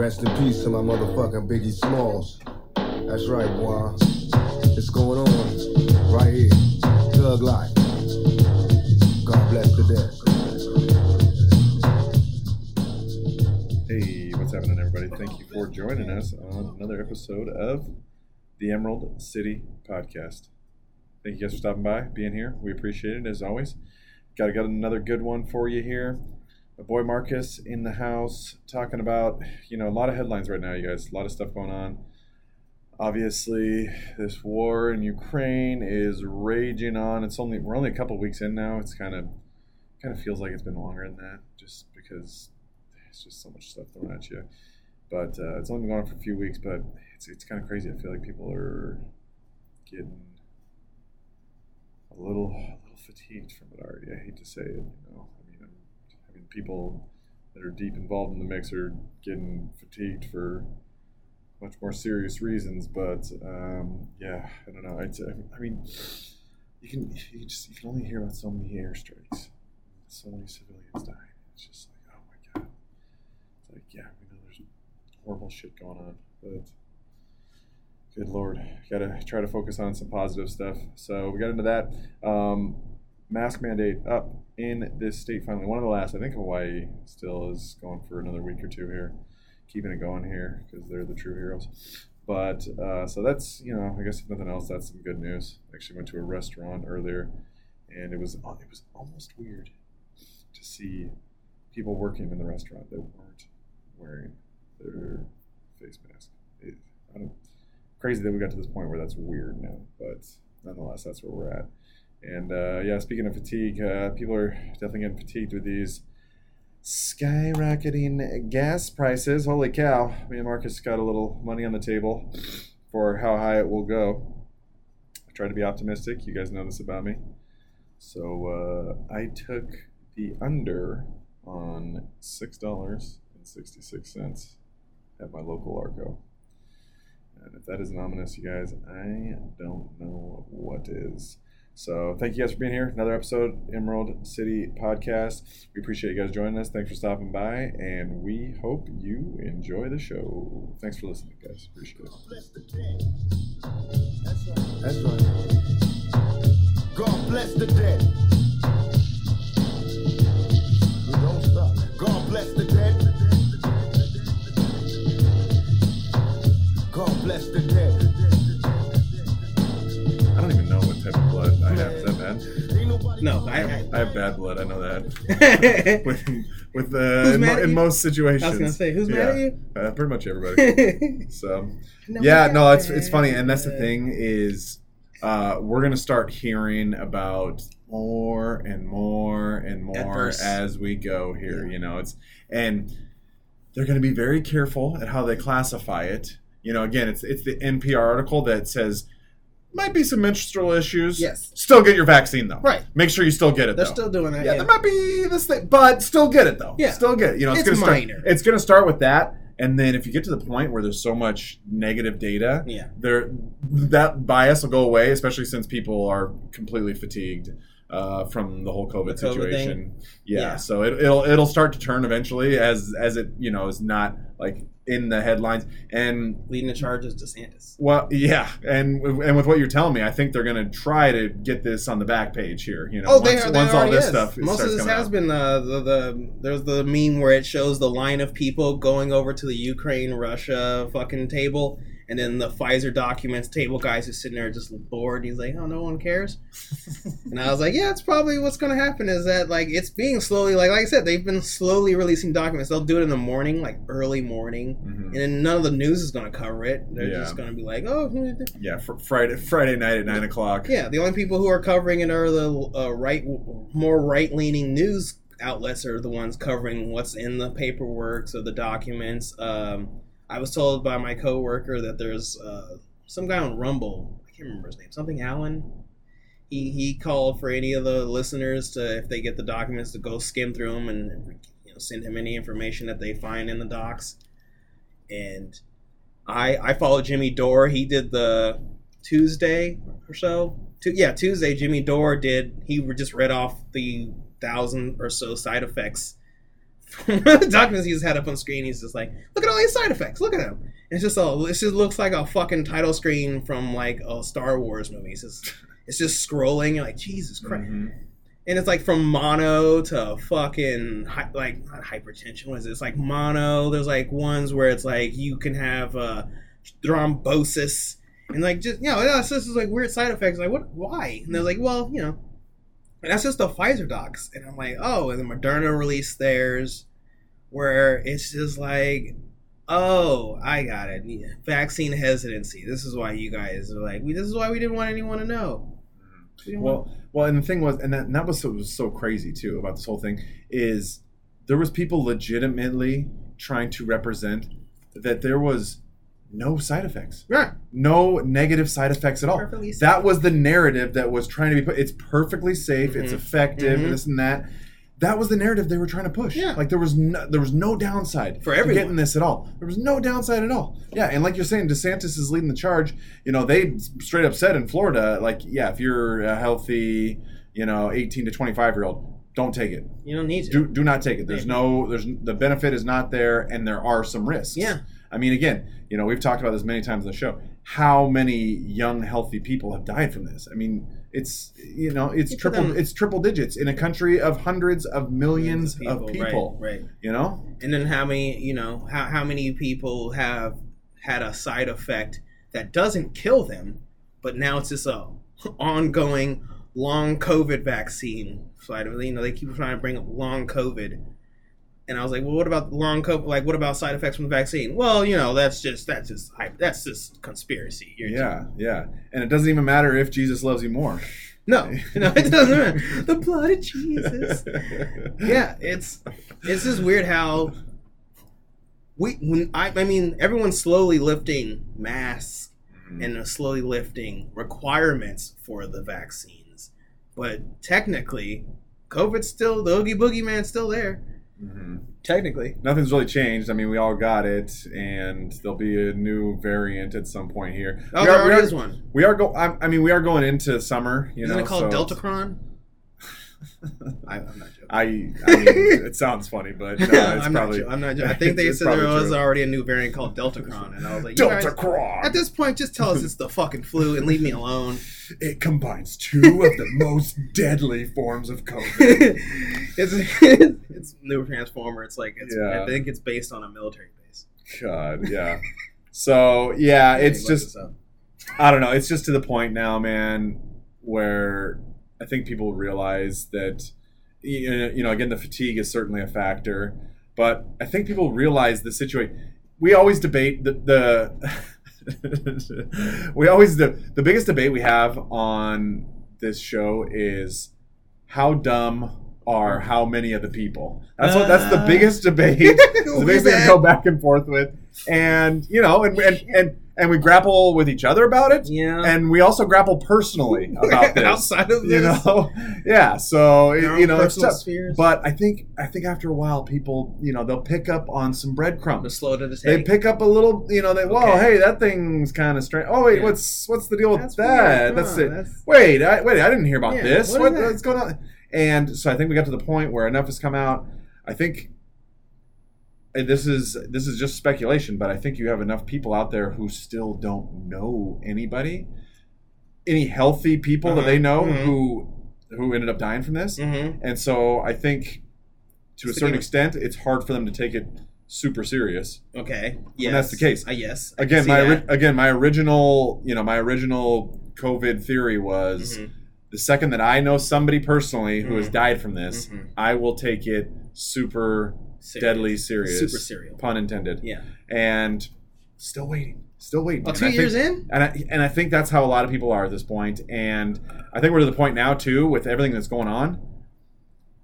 Rest in peace to my motherfucking Biggie Smalls. That's right, boy. It's going on right here. Thug life. God bless the dead. Hey, what's happening, everybody? Thank you for joining us on another episode of the Emerald City Podcast. Thank you guys for stopping by, being here. We appreciate it as always. Got got another good one for you here. Boy Marcus in the house talking about you know a lot of headlines right now, you guys. A lot of stuff going on. Obviously, this war in Ukraine is raging on. It's only we're only a couple weeks in now. It's kind of kind of feels like it's been longer than that, just because it's just so much stuff thrown at you. But uh, it's only been going on for a few weeks, but it's it's kind of crazy. I feel like people are getting a little a little fatigued from it already. I hate to say it, you know. I mean, I mean, people that are deep involved in the mix are getting fatigued for much more serious reasons. But um, yeah, I don't know. Say, I mean, you can you just you can only hear about so many airstrikes, so many civilians dying. It's just like, oh my god. It's like, yeah, we know there's horrible shit going on, but good lord, gotta try to focus on some positive stuff. So we got into that. Um, mask mandate up in this state finally. One of the last, I think Hawaii still is going for another week or two here, keeping it going here because they're the true heroes. But uh, so that's you know, I guess if nothing else, that's some good news. Actually went to a restaurant earlier, and it was it was almost weird to see people working in the restaurant that weren't wearing their face mask. It, I crazy that we got to this point where that's weird now, but nonetheless, that's where we're at. And uh, yeah, speaking of fatigue, uh, people are definitely getting fatigued with these skyrocketing gas prices. Holy cow! Me and Marcus got a little money on the table for how high it will go. I try to be optimistic. You guys know this about me. So uh, I took the under on six dollars and sixty six cents at my local Arco. And if that isn't ominous, you guys, I don't know what is. So thank you guys for being here. Another episode, Emerald City Podcast. We appreciate you guys joining us. Thanks for stopping by, and we hope you enjoy the show. Thanks for listening, guys. Appreciate it. That's right. God bless the dead. Don't stop. God bless the dead. God bless the dead. No, I, I, I have bad blood. I know that. with with uh, Who's in, mad mo- at in most situations. I was gonna say, who's mad at you? Uh, pretty much everybody. So yeah, no, it's it's funny, and that's the thing is, uh, we're gonna start hearing about more and more and more as we go here. Yeah. You know, it's and they're gonna be very careful at how they classify it. You know, again, it's it's the NPR article that says might be some menstrual issues. Yes. Still get your vaccine though. Right. Make sure you still get it. They're though. still doing that. Yeah, Yeah, there might be this thing, but still get it though. Yeah. still get it. You know, it's, It's gonna start. minor. It's gonna start with that, and then if you get to the point where there's so much negative data, yeah. there that bias will go away, especially since people are completely fatigued uh, from the whole COVID, The COVID situation. Yeah, Yeah. so it, it'll it'll start to turn eventually as as it you know is not like in the headlines and Leading the charge is DeSantis. well, yeah, and and with what you're telling me, I think they're going to try to get this on the back page here. You know, Oh, they once, are. They once all this is. stuff Most of this has out. been uh, the the there's the meme where it shows the line of people going over to the Ukraine Russia fucking table, and then the Pfizer documents table guys who's sitting there just bored. He's like, oh, no one cares. and I was like, yeah, it's probably what's going to happen. Is that like it's being slowly like like I said, they've been slowly releasing documents. They'll do it in the morning, like early morning, Mhm. and then none of the news is going to cover it. They're Yeah. just going to be like, oh. Yeah, fr- Friday Friday night at nine o'clock. Yeah, the only people who are covering it are the uh, right, more right-leaning news outlets are the ones covering what's in the paperwork, so the documents. Um, I was told by my coworker that there's uh, some guy on Rumble. I can't remember his name. Something Allen. He he called for any of the listeners to, if they get the documents, to go skim through them and you know send him any information that they find in the docs. And I I followed Jimmy Dore. He did the Tuesday or so. Yeah, Tuesday. Jimmy Dore did. He just read off the thousand or so side effects the documents he's had up on screen, he's just like, look at all these side effects. Look at them. It's just all. It just looks like a fucking title screen from like a Star Wars movie. It's just, it's just scrolling. You're like, Jesus Christ. Mhm. And it's like from mono to fucking hy- like not hypertension. What is it? It's like mono. There's like ones where it's like you can have uh, thrombosis and like just you know this is like weird side effects. Like what? Why? And they're like, well, you know, and that's just the Pfizer docs. And I'm like, oh, and the Moderna released theirs, where it's just like, oh, I got it. Vaccine hesitancy. This is why you guys are like, we. This is why we didn't want anyone to know. We didn't want- Well, well, and the thing was, and that, and that was so, was so crazy too about this whole thing is there was people legitimately trying to represent that there was no side effects, yeah, no negative side effects at all. Perfectly safe. That was the narrative that was trying to be put. It's perfectly safe. It's Mhm. effective. Mhm. And this and that. That was the narrative they were trying to push. Yeah. Like there was no, there was no downside For to everyone. getting this at all. There was no downside at all. Yeah, and like you're saying, DeSantis is leading the charge. You know, they straight up said in Florida, like, yeah, if you're a healthy, you know, 18 to 25 year old, don't take it. you don't need to. Do do not take it. There's no there's the benefit is not there, and there are some risks. Yeah. I mean, again, you know, we've talked about this many times on the show. How many young, healthy people have died from this? I mean, it's you know, it's triple it's triple digits in a country of hundreds of millions of people. Right, right. You know, And then how many, you know, how, how many people have had a side effect that doesn't kill them, but now it's just a ongoing long COVID vaccine side of You know, they keep trying to bring up long COVID. And I was like, well, what about long COVID? Like, what about side effects from the vaccine? Well, you know, that's just that's just hype. That's just conspiracy. You're yeah, yeah, and it doesn't even matter if Jesus loves you more. no, no, it doesn't matter. The blood of Jesus. yeah, it's it's just weird how we when I I mean everyone's slowly lifting masks Mhm. and slowly lifting requirements for the vaccines, but technically, COVID's still the Oogie Boogie Man's still there. Mhm. Technically, Nothing's really changed. I mean, we all got it, and there'll be a new variant at some point here. oh, we there are, we are, is one. we are go. I, I mean, we are going into summer. You Isn't know, it called so Deltacron? I, I'm not joking. I, I mean, it sounds funny, but no, it's I'm, probably not jo- I'm not joking. I think they said there was true. already a new variant called Delta Deltacron, and I was like, you guys- At this point, just tell us it's the fucking flu and leave me alone. It combines two of the most deadly forms of COVID. it's it's new Transformer. It's like it's, Yeah. I think it's based on a military base. God, yeah. So yeah, it's just. I don't know. It's just to the point now, man, where I think people realize that you know, again, the fatigue is certainly a factor, but I think people realize the situation. We always debate the. the we always the the biggest debate we have on this show is how dumb are how many of the people. That's what that's the Uh. biggest debate. the biggest thing to go back and forth with, and you know, and and and, and we grapple with each other about it, yeah. and we also grapple personally about this. outside of you this, know, yeah. So it- you know, it's tough. spheres, But I think I think after a while, people you know they'll pick up on some the breadcrumbs. slow to the They pick up a little, you know. They whoa, Okay. hey, that thing's kind of strange. Oh wait, Yeah. what's what's the deal with that? That's it. that's- Wait, I, wait, I didn't hear about Yeah, this. what What, what's going on? And so I think we got to the point where enough has come out. I think and this is this is just speculation, but I think you have enough people out there who still don't know anybody, any healthy people that they know Mhm. who who ended up dying from this. Mhm. And so I think to a certain extent, it's hard for them to take it super serious. Okay. Yes. that's the case. Uh, yes. I Again, my ori- again my original you know my original COVID theory was Mhm. the second that I know somebody personally who has Mhm. died from this, Mhm. I will take it super Serious. deadly serious, Super serial. pun intended. Yeah. And still waiting, still waiting. Oh, And two I years think, in. and I and I think that's how a lot of people are at this point. And I think we're to the point now too with everything that's going on.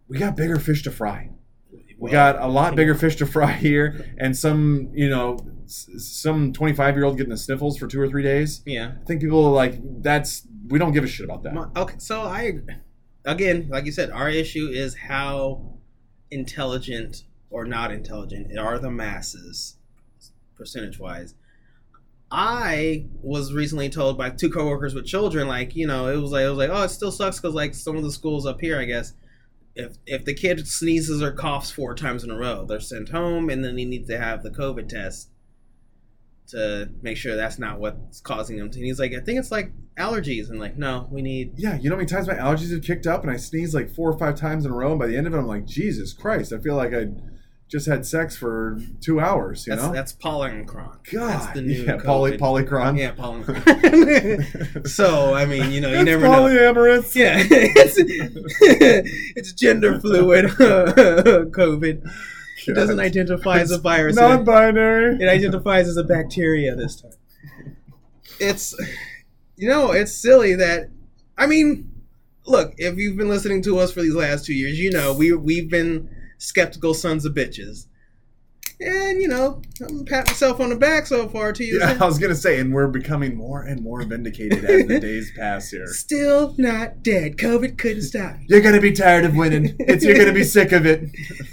We got bigger fish to fry. We Well, got a lot bigger fish to fry here, and some you know some 25 year old getting the sniffles for two or three days. Yeah. I think people are like that's we don't give a shit about that. Okay, so I again, like you said, our issue is how intelligent or not intelligent are the masses, percentage wise. I was recently told by two coworkers with children, like you know, it was like it was like, oh, it still sucks because like some of the schools up here, I guess, if if the kid sneezes or coughs four times in a row, they're sent home, and then he needs to have the COVID test to make sure that's not what's causing them. And he's like, I think it's like allergies, and like, no, we need. Yeah, you know how many times my allergies have kicked up and I sneeze like four or five times in a row, and by the end of it, I'm like, Jesus Christ, I feel like I just had sex for two hours. You That's know, that's pollencron. God, that's the new yeah, poly COVID. polycron. Yeah, pollencron. so I mean, you know, you It's never know. polyamorous. Yeah, it's, it's gender fluid COVID. It doesn't identify as a virus. It, Non-binary. it identifies as a bacteria this time. It's, you know, it's silly that, I mean, look, if you've been listening to us for these last two years, you know we we've been skeptical sons of bitches, and you know, I'm patting myself on the back so far. To you, Yeah, I was gonna say, and we're becoming more and more vindicated as the days pass here. still not dead. COVID couldn't stop me. You're gonna be tired of winning. It's you're gonna be sick of it.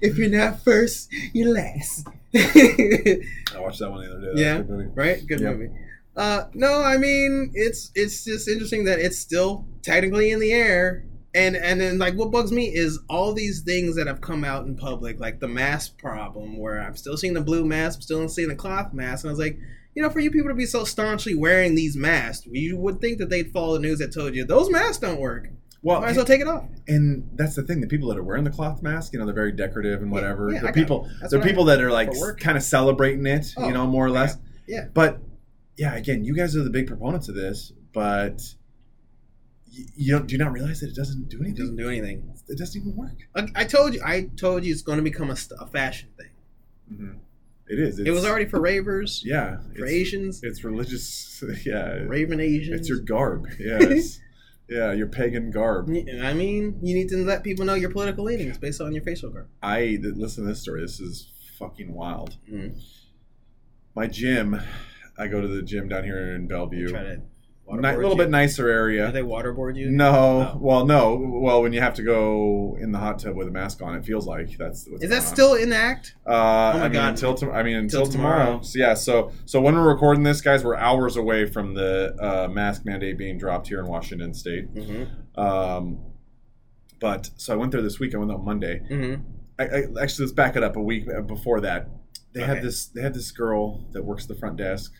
if you're not first, you're last. I watched that one the other day. That Yeah. good right? Good Yep. movie. Uh, no, I mean it's it's just interesting that it's still technically in the air, and and then like what bugs me is all these things that have come out in public, like the mask problem, where I'm still seeing the blue mask, I'm still seeing the cloth mask, and I was like. You know, for you people to be so staunchly wearing these masks, you would think that they'd follow the news that told you those masks don't work. Well, Might as well take it off. and that's the thing. The people that are wearing the cloth mask, you know, they're very decorative and whatever. yeah, I the people, the what I- people that are like kind of celebrating it, Oh, you know, more or less. yeah. But yeah, again, you guys are the big proponents of this, but you, you don't do you not realize that it doesn't do anything. It doesn't do anything. It doesn't even work. I, I told you, I told you, it's going to become a, a fashion thing. Mm-hmm. It is. It was already for ravers, yeah. for It's, Asians, it's religious. Yeah. raven Asians. It's your garb. Yes. yeah, your pagan garb. I mean, you need to let people know your political leanings based on your facial garb. I listen to this story. This is fucking wild. Mm. My gym. I go to the gym down here in Bellevue. To Ni- little you. bit nicer Do area. they waterboard you? No, Oh. well, no, well, when you have to go in the hot tub with a mask on, it feels like that's. What's Is that on. still in act? Uh, Oh my I mean, God. until to- I mean until tomorrow. tomorrow. So yeah, so so when we're recording this, guys, we're hours away from the uh, mask mandate being dropped here in Washington State. Mm-hmm. Um, but so I went there this week. I went on Monday. Mm-hmm. I, I, actually, let's back it up a week before that. They Okay. had this. They had this girl that works the front desk,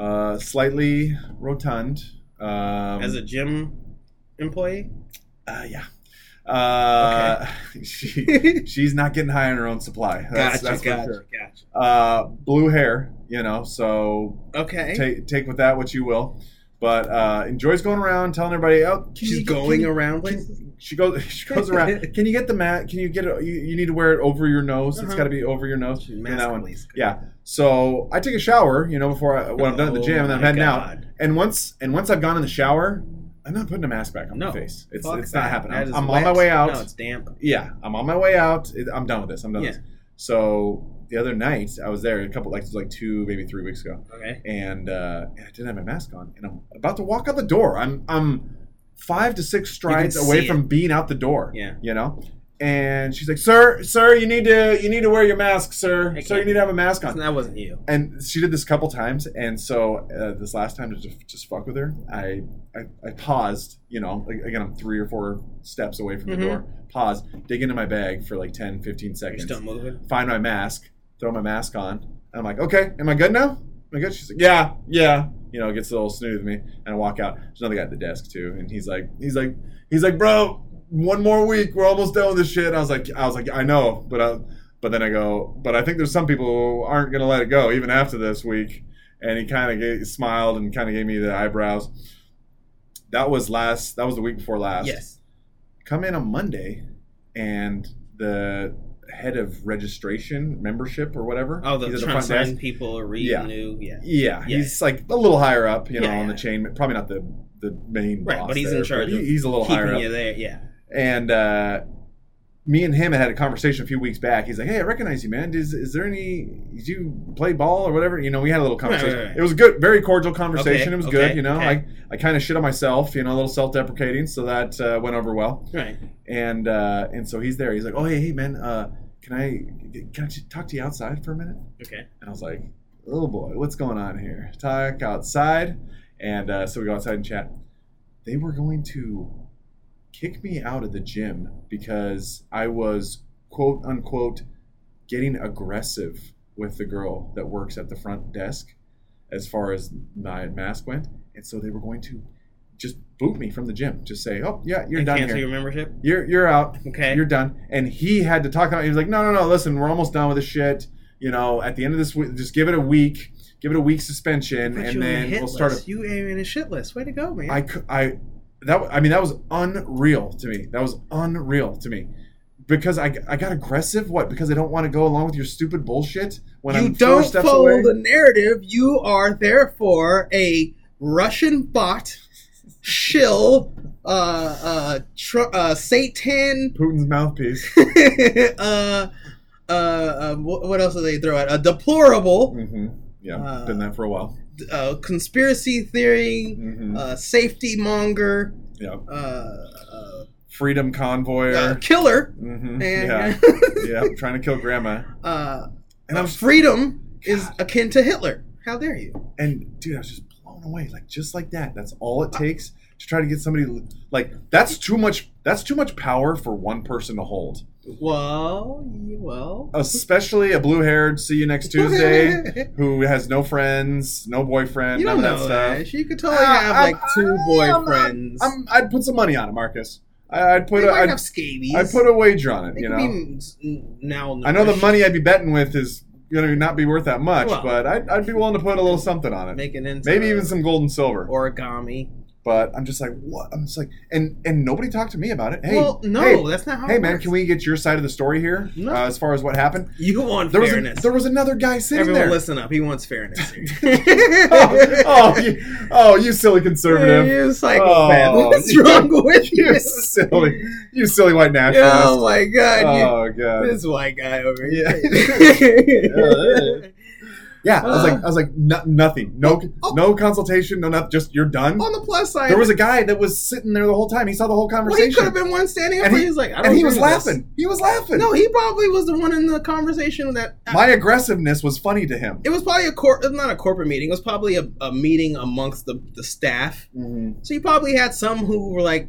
uh, slightly rotund. Um, As a gym employee? uh, yeah. Uh, she she's not getting high on her own supply. That's, gotcha, that's gotcha, sure. gotcha. Uh, blue hair, you know. So Okay. take take with that what you will. But uh, enjoys going around telling everybody, "Oh, can She's you- going can around places? she goes she goes around. Can you get the mat? Can you get it? You, you need to wear it over your nose. It's Uh-huh. got to be over your nose. She's that one. Yeah. So I take a shower, you know, before I, when I'm done at the Oh gym, and then I'm my heading out. And once and once I've gone in the shower, I'm not putting a mask back on No. my face. It's it's that. not happening. I'm, I'm on my way out. No, it's damp. yeah, I'm on my way out. I'm done with this. I'm done Yeah. with this. So the other night I was there a couple like it was like two maybe three weeks ago, Okay. and, uh, and I didn't have my mask on, and I'm about to walk out the door. I'm I'm five to six strides away it. from being out the door. Yeah. you know. And she's like, "Sir, sir, you need to you need to wear your mask, sir. I Sir, you need to have a mask on." That wasn't you. And she did this a couple times, and so uh, this last time to just, just fuck with her, I, I I paused. You know, like, again, I'm three or four steps away from the Mhm. door. Pause, dig into my bag for like 10, 15 You're seconds still moving. find my mask, throw my mask on. And I'm like, okay, am I good now? Am I good? She's like, yeah, yeah. You know, gets a little snooty with me, and I walk out. There's another guy at the desk too, and he's like, he's like, he's like, bro, one more week, we're almost done with this shit. And I was like, I was like, I know, but I, but then I go, but I think there's some people who aren't gonna let it go even after this week. And he kind of smiled and kind of gave me the eyebrows. That was last. That was the week before last Yes. come in on Monday, and the head of registration, membership, or whatever. Oh, the he's trying to sign desk. people or Yeah. new. Yeah. Yeah, Yeah. he's like a little higher up, you know, on the chain. Probably not the the main Right, boss but he's in charge he- he's a little higher up. you there. Yeah. And uh, me and him had had a conversation a few weeks back. He's like, "Hey, I recognize you, man. Is, is there any? Did you play ball or whatever? You know, we had a little Right, right, conversation. right. It was a good, very cordial conversation. Okay, it was okay, good. You know, okay. I I kind of shit on myself. You know, a little self-deprecating, so that uh, went over well. Right. And uh, and so he's there. He's like, "Oh, hey, hey, man, uh, can I can I talk to you outside for a minute?" Okay. And I was like, "Oh boy, what's going on here?" Talk outside, and uh, so we go outside and chat. They were going to kick me out of the gym because I was quote unquote getting aggressive with the girl that works at the front desk as far as my mask went. And so they were going to just boot me from the gym. Just say, "Oh, yeah, you're And done cancel here. your membership. You're you're out. Okay. You're done." And he had to talk about. He was like, "No, no, no. Listen, we're almost done with this shit. You know, at the end of this week, just give it a week. Give it a week suspension, Put and then we'll start." A, You aim in a shit list. Way to go, man. I I that I mean that was unreal to me. That was unreal to me. Because I, I got aggressive, what? Because I don't want to go along with your stupid bullshit when you I'm don't follow away. the narrative. You are therefore a Russian bot, shill, uh, uh, tr- uh, Satan, Putin's mouthpiece. uh, uh, uh, what, what else do they throw at? A deplorable, hmm Yeah, Uh, been that for a while. uh, conspiracy theory, hmm uh, safety monger, yeah, uh, uh, freedom convoyer. uh, killer, hmm and Yeah, yeah, trying to kill grandma. uh, And I'm freedom is akin to Hitler. How dare you? and dude, I was just blown away, like just like that. That's all it takes to try to get somebody like that's too much. That's too much power for one person to hold. Well, well. Especially a blue-haired "see you next Tuesday" who has no friends, no boyfriend, you none of know that that. stuff. She could totally Uh, have I'm- like two I'm- boyfriends. I'm, I'd put some money on it, Marcus. I- I'd put they a, might I'd, have scabies. I'd put a wager on it. They You know, now. I know the money I'd be betting with is going to not be worth that much, Well. but I'd, I'd be willing to put a little something on it. make into Maybe even some gold and silver. origami. But I'm just like, what? I'm just like, and and nobody talked to me about it. Hey, well, no, hey, that's not how. hey it man, works. can we get your side of the story here No. uh, as far as what happened? You want There was a, fairness. there was another guy sitting Everyone, there. listen up. He wants fairness. oh, oh, you, oh, you silly conservative. You psychopath. Oh, What's you- wrong with you? you silly, you silly white nationalist. Oh my god! you- Oh god. this white guy over Yeah. here. Yeah, I was like, uh. I was like, no, nothing, no, oh, oh. no consultation, no nothing, just you're done. On the plus side, There was a guy that was sitting there the whole time. He saw the whole conversation. well, he could have been one standing up. And he- was like, I don't and he was with this. laughing. He was laughing. No, he probably was the one in the conversation that. Uh, My aggressiveness was funny to him. it was probably a cor- not a corporate meeting. It was probably a, a meeting amongst the, the staff. Mm-hmm. So you probably had some who were like,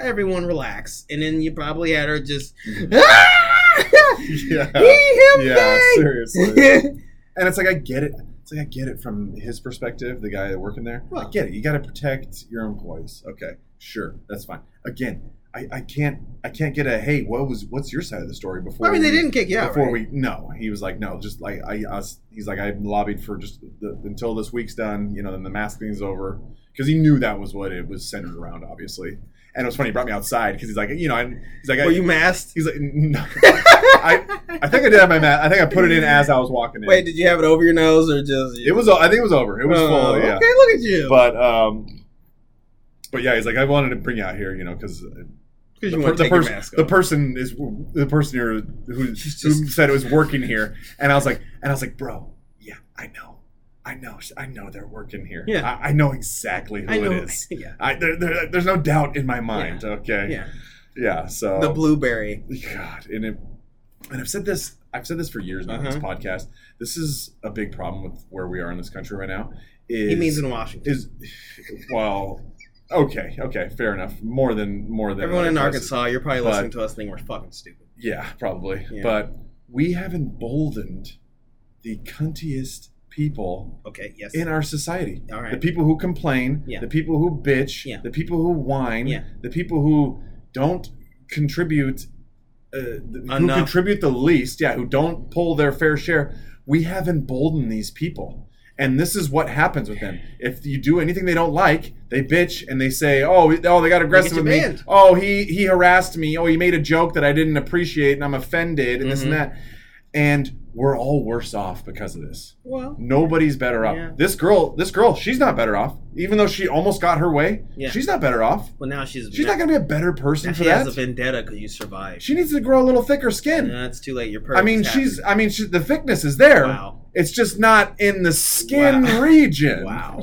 "Everyone relax," and then you probably had her just, mm-hmm. ah! Yeah, he him yeah, back. seriously. And it's like I get it. It's like I get it from his perspective, the guy working there. I get it. You got to protect your employees. Okay, sure, that's fine. Again, I, I can't I can't get a hey, what was what's your side of the story before? I mean, they didn't kick you out, before right? we no. He was like no, just like I us. He's like I lobbied for just the, until this week's done. You know, then the mask thing's over because he knew that was what it was centered around, obviously. And it was funny. He brought me outside because he's like, you know, and he's like, I, you masked? He's like, no. I, I think I did have my mask. I think I put it in as I was walking in. Wait, did you have it over your nose or just? it was. I think it was over. It was Oh, full. Yeah. Okay, look at you. But um, but yeah, he's like, I wanted to bring you out here, you know, because Because the, you per- want to the, person, mask the person is the person here who, who said it was working here, and I was like, and I was like, bro, yeah, I know, I know, I know they're working here. Yeah. I, I know exactly who I know. it is. Yeah. I, there, there, there's no doubt in my mind. Okay. Yeah. Yeah. So The blueberry. God, and it, and I've said this. I've said this for years now on this Uh-huh. podcast. This is a big problem with where we are in this country right now. Is He means in Washington. is well, okay, okay, fair enough. More than more than Everyone in. Arkansas, you're probably But- listening to us thinking we're fucking stupid. Yeah, probably. Yeah. But we have emboldened the cuntiest people Okay, yes. in our society. All right. The people who complain, Yeah. the people who bitch, Yeah. the people who whine, Yeah. the people who don't contribute, uh, who contribute the least, yeah, who don't pull their fair share. We have emboldened these people. And this is what happens with them. If you do anything they don't like, they bitch and they say, "Oh, oh, they got aggressive with me. banned. Oh, he he harassed me. Oh, he made a joke that I didn't appreciate, and I'm offended, and this and Mhm. that." And we're all worse off because of this. well, Nobody's better off. Yeah. This girl, this girl, she's not better off. Even though she almost got her way, Yeah. she's not better off. well now she's She's not going to be a better person for she has a vendetta because you survived. She needs to grow a little thicker skin. No, it's too late. Your I mean, she's. happened. I mean, she, the thickness is there. Wow. It's just not in the skin Wow. region. Wow.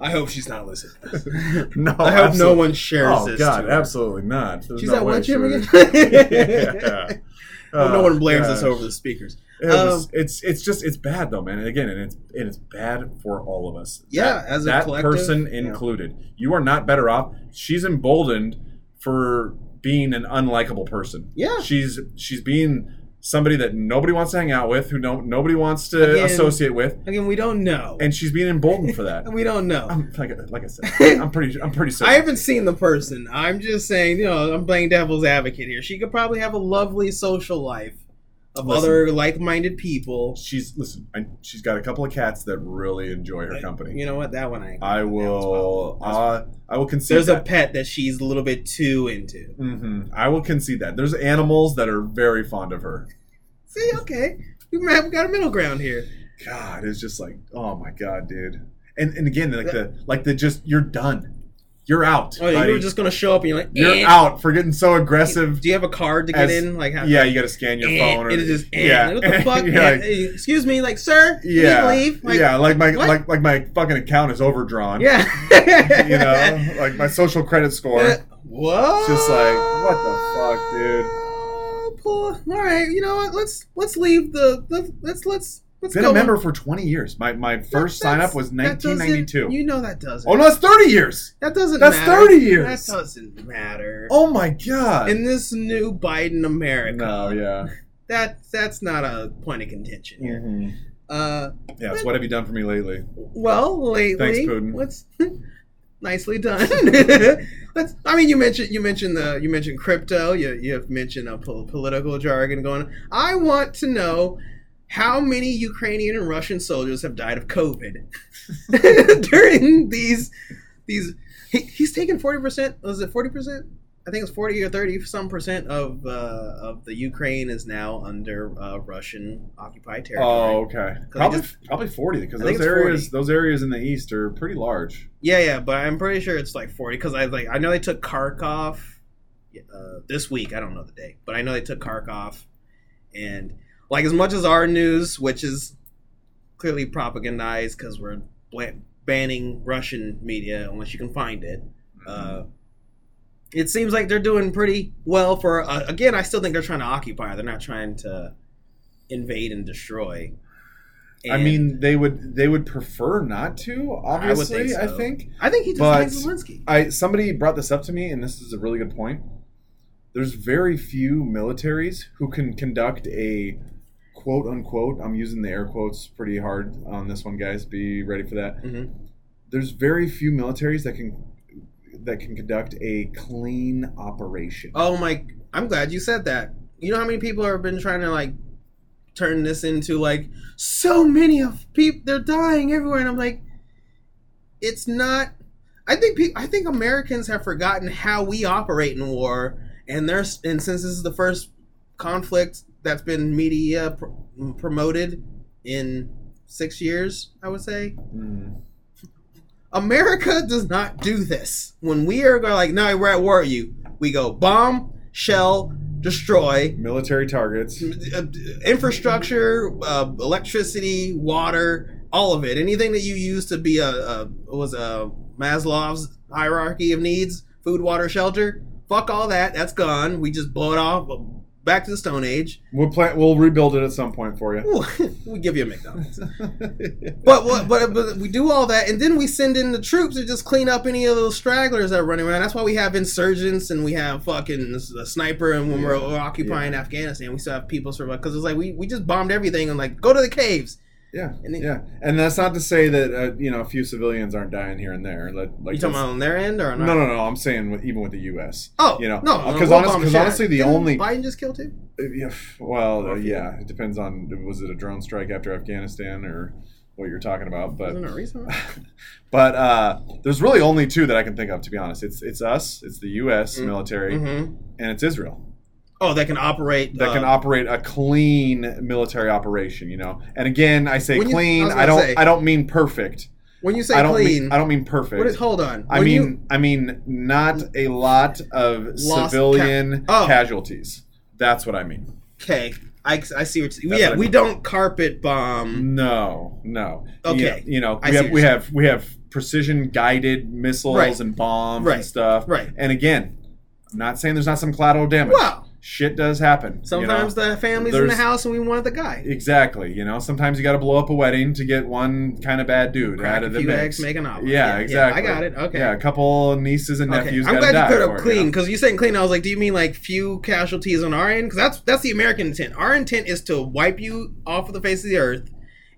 I hope she's not listening. no, I hope no one shares Oh this. God, to her. absolutely not. There's She's no at what gym again? Yeah. Hope no one blames us over the speakers. It was, Um, it's it's just it's bad though, man. And again, and it's and it's bad for all of us. Yeah, that, as a that person yeah. included. You are not better off. She's emboldened for being an unlikable person. Yeah. she's she's being somebody that nobody wants to hang out with, who no nobody wants to Again- associate with, Again, we don't know. and she's being emboldened for that. We don't know. I'm, like, like I said, I'm pretty I'm pretty certain. I haven't seen the person. I'm just saying, you know, I'm playing devil's advocate here. She could probably have a lovely social life of Listen. other like-minded people. She's listen. I, she's got a couple of cats that really enjoy her company. You know what? That one I. I will. Uh, I will concede. There's a pet that she's a little bit too into. hmm I will concede that. There's animals that are very fond of her. See, okay, we might- we got a middle ground here. God, it's just like, oh my god, dude. And and again, like the like the just you're done. You're out. Oh, yeah, buddy. you were just gonna show up and you're like, You're eh. out for getting so aggressive. Do you have a card to get As- in? Like, how, Yeah, you got to scan your eh, phone. Or, it is just, eh. yeah, What the fuck? You're Eh, like, eh, excuse me, like, sir, yeah, leave. Like, yeah, like my what? like like my fucking account is overdrawn. yeah. you know, like my social credit score. Eh, What? It's just like, what the fuck, dude? Oh, poor- All right, you know what? Let's let's leave the let's let's let's let's Been a member for 20 years. My my first sign up was 1992. You know that doesn't. Oh no, that's 30 years. that doesn't. that's matter. 30 years. That doesn't matter. Oh my god. In this new Biden America, no, yeah. that that's not a point of contention here. Mhm. Uh, Yeah, what have you done for me lately? well, lately, Thanks, Putin. What's nicely done. I mean, you mentioned you mentioned the you mentioned crypto. You you have mentioned a pol- political jargon going. on. I want to know how many Ukrainian and Russian soldiers have died of COVID during these these. He, he's taken forty percent. Was it forty percent? I think it's forty or thirty some percent of uh, of the Ukraine is now under uh, Russian occupied territory. Oh, okay. Probably just- probably 40 because those areas 40. those areas in the east are pretty large. Yeah, yeah, but I'm pretty sure it's like 40 because I like I know they took Kharkov uh, this week. I don't know the date, but I know they took Kharkov, and like as much as our news, which is clearly propagandized because we're banning Russian media unless you can find it. Uh, it seems like they're doing pretty well for. Uh, again, I still think they're trying to occupy. They're not trying to invade and destroy. I mean, they would they would prefer not to. Obviously, I, so. think. I think he just likes Zelensky. I somebody brought this up to me, and this is a really good point. There's very few militaries who can conduct a quote unquote. I'm using the air quotes pretty hard on this one, guys. Be ready for that. Mhm. There's very few militaries that can that can conduct a clean operation. Oh my! I'm glad you said that. You know how many people have been trying to like turn this into like so many of people they're dying everywhere, and I'm like, it's not. I think pe- I think Americans have forgotten how we operate in war, and there's and since this is the first conflict that's been media pr- promoted in six years, I would say. Mm. America does not do this. When we are like, no, we're at war with you, we go bomb, shell, destroy, Military targets. uh, infrastructure, uh, electricity, water, all of it. Anything that you use to be a, a what was a Maslow's hierarchy of needs, food, water, shelter. Fuck all that. That's gone. We just blow it off. Back to the Stone Age. We'll plan. We'll rebuild it at some point for you. We give you a McDonald's. But what? But, but we do all that, and then we send in the troops to just clean up any of those stragglers that are running around. That's why we have insurgents and we have fucking the sniper, and when we're, Yeah. we're occupying Afghanistan, we still have people survive because it's like we, we just bombed everything and like go to the caves. Yeah, And then- yeah, and that's not to say that uh, you know a few civilians aren't dying here and there. Like, like you talking about on their end or no, no, no. I'm saying with, even with the U.S. Oh you know, no, because we'll honest, bomb because shit. honestly, the Didn't only Biden just killed two. uh, yeah, well, uh, Or if you- yeah, it depends on was it a drone strike after Afghanistan or what you're talking about, but it but uh, there's really only two that I can think of to be honest. It's it's us, it's the U.S. Mm. military, hmm and it's Israel. Oh, that can operate. that can uh, operate a clean military operation, you know. And again, I say When you- I clean. was I, don't. say- I don't mean perfect. When you say I don't clean, mean. I don't mean perfect. what is? Hold on. I When mean. you- I mean not a lot of civilian ca- oh. casualties. That's what I mean. okay, I, I see what. You, That's yeah, what I we don't carpet bomb. No, no. Okay. You, you know, we have we have we have precision guided missiles Right. and bombs Right. and stuff. Right. And again, I'm not saying there's not some collateral damage. Wow. Shit does happen. you know? Sometimes the family's in the house and we wanted the guy. Exactly. You know, sometimes you got to blow up a wedding to get one kind of bad dude Crack out of the few mix. eggs, make an omelet. Yeah, exactly. I got it. Okay. Yeah, a couple nieces and Okay, nephews I'm glad you put for up it, clean you know? because you saying clean. I was like, do you mean like few casualties on our end? Because that's that's the American intent. Our intent is to wipe you off of the face of the earth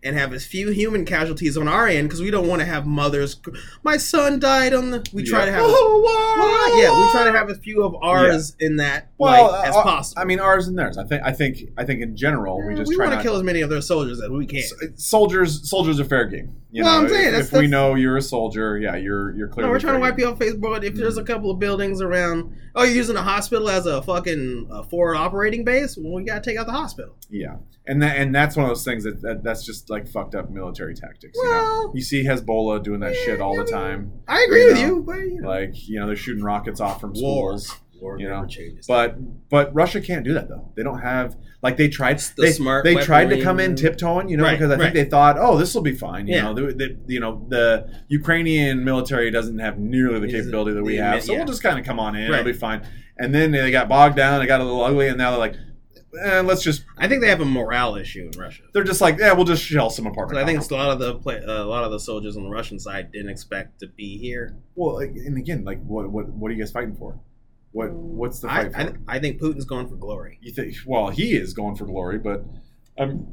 and have as few human casualties on our end because we don't want to have mothers. My son died on the. We try Yeah. to have. Oh, yeah, we try to have as few of ours in that Well, light as uh, possible. I mean, ours and theirs. I think. I think. I think in general, we just we try want to kill as many of their soldiers as we can. S- soldiers. Soldiers are fair game. You Well, know, I'm saying, if, that's- if we know you're a soldier, yeah, you're you're clearly. No, we're trying to wipe game. you off Facebook. If there's a Mhm. couple of buildings around, oh, you're using a hospital as a fucking uh, forward operating base. Well, we gotta take out the hospital. Yeah, and that and that's one of those things that, that that's just like fucked up military tactics. you know, Well, you see Hezbollah doing that shit all the time. I agree You with know, you, but you know, Like you know, they're shooting rockets off from schools. War you know, changes. But but Russia can't do that though. They don't have like they tried. the they smart they tried to come in tiptoeing, you know, Right, because I think right. they thought, oh, this will be fine. You Yeah. know, the, the, you know the Ukrainian military doesn't have nearly the capability that we have, so yeah. we'll just kind of come on in. Right. It'll be fine. And then they got bogged down. It got a little ugly, and now they're like, eh, let's just. I think they have a morale issue in Russia. They're just like, yeah, we'll just shell some So apartment. I think it's a lot of the play, uh, a lot of the soldiers on the Russian side didn't expect to be here. well, and again, like, what what what are you guys fighting for? What what's the I, fight for? I, I think Putin's going for glory. You think? Well, he is going for glory, but um,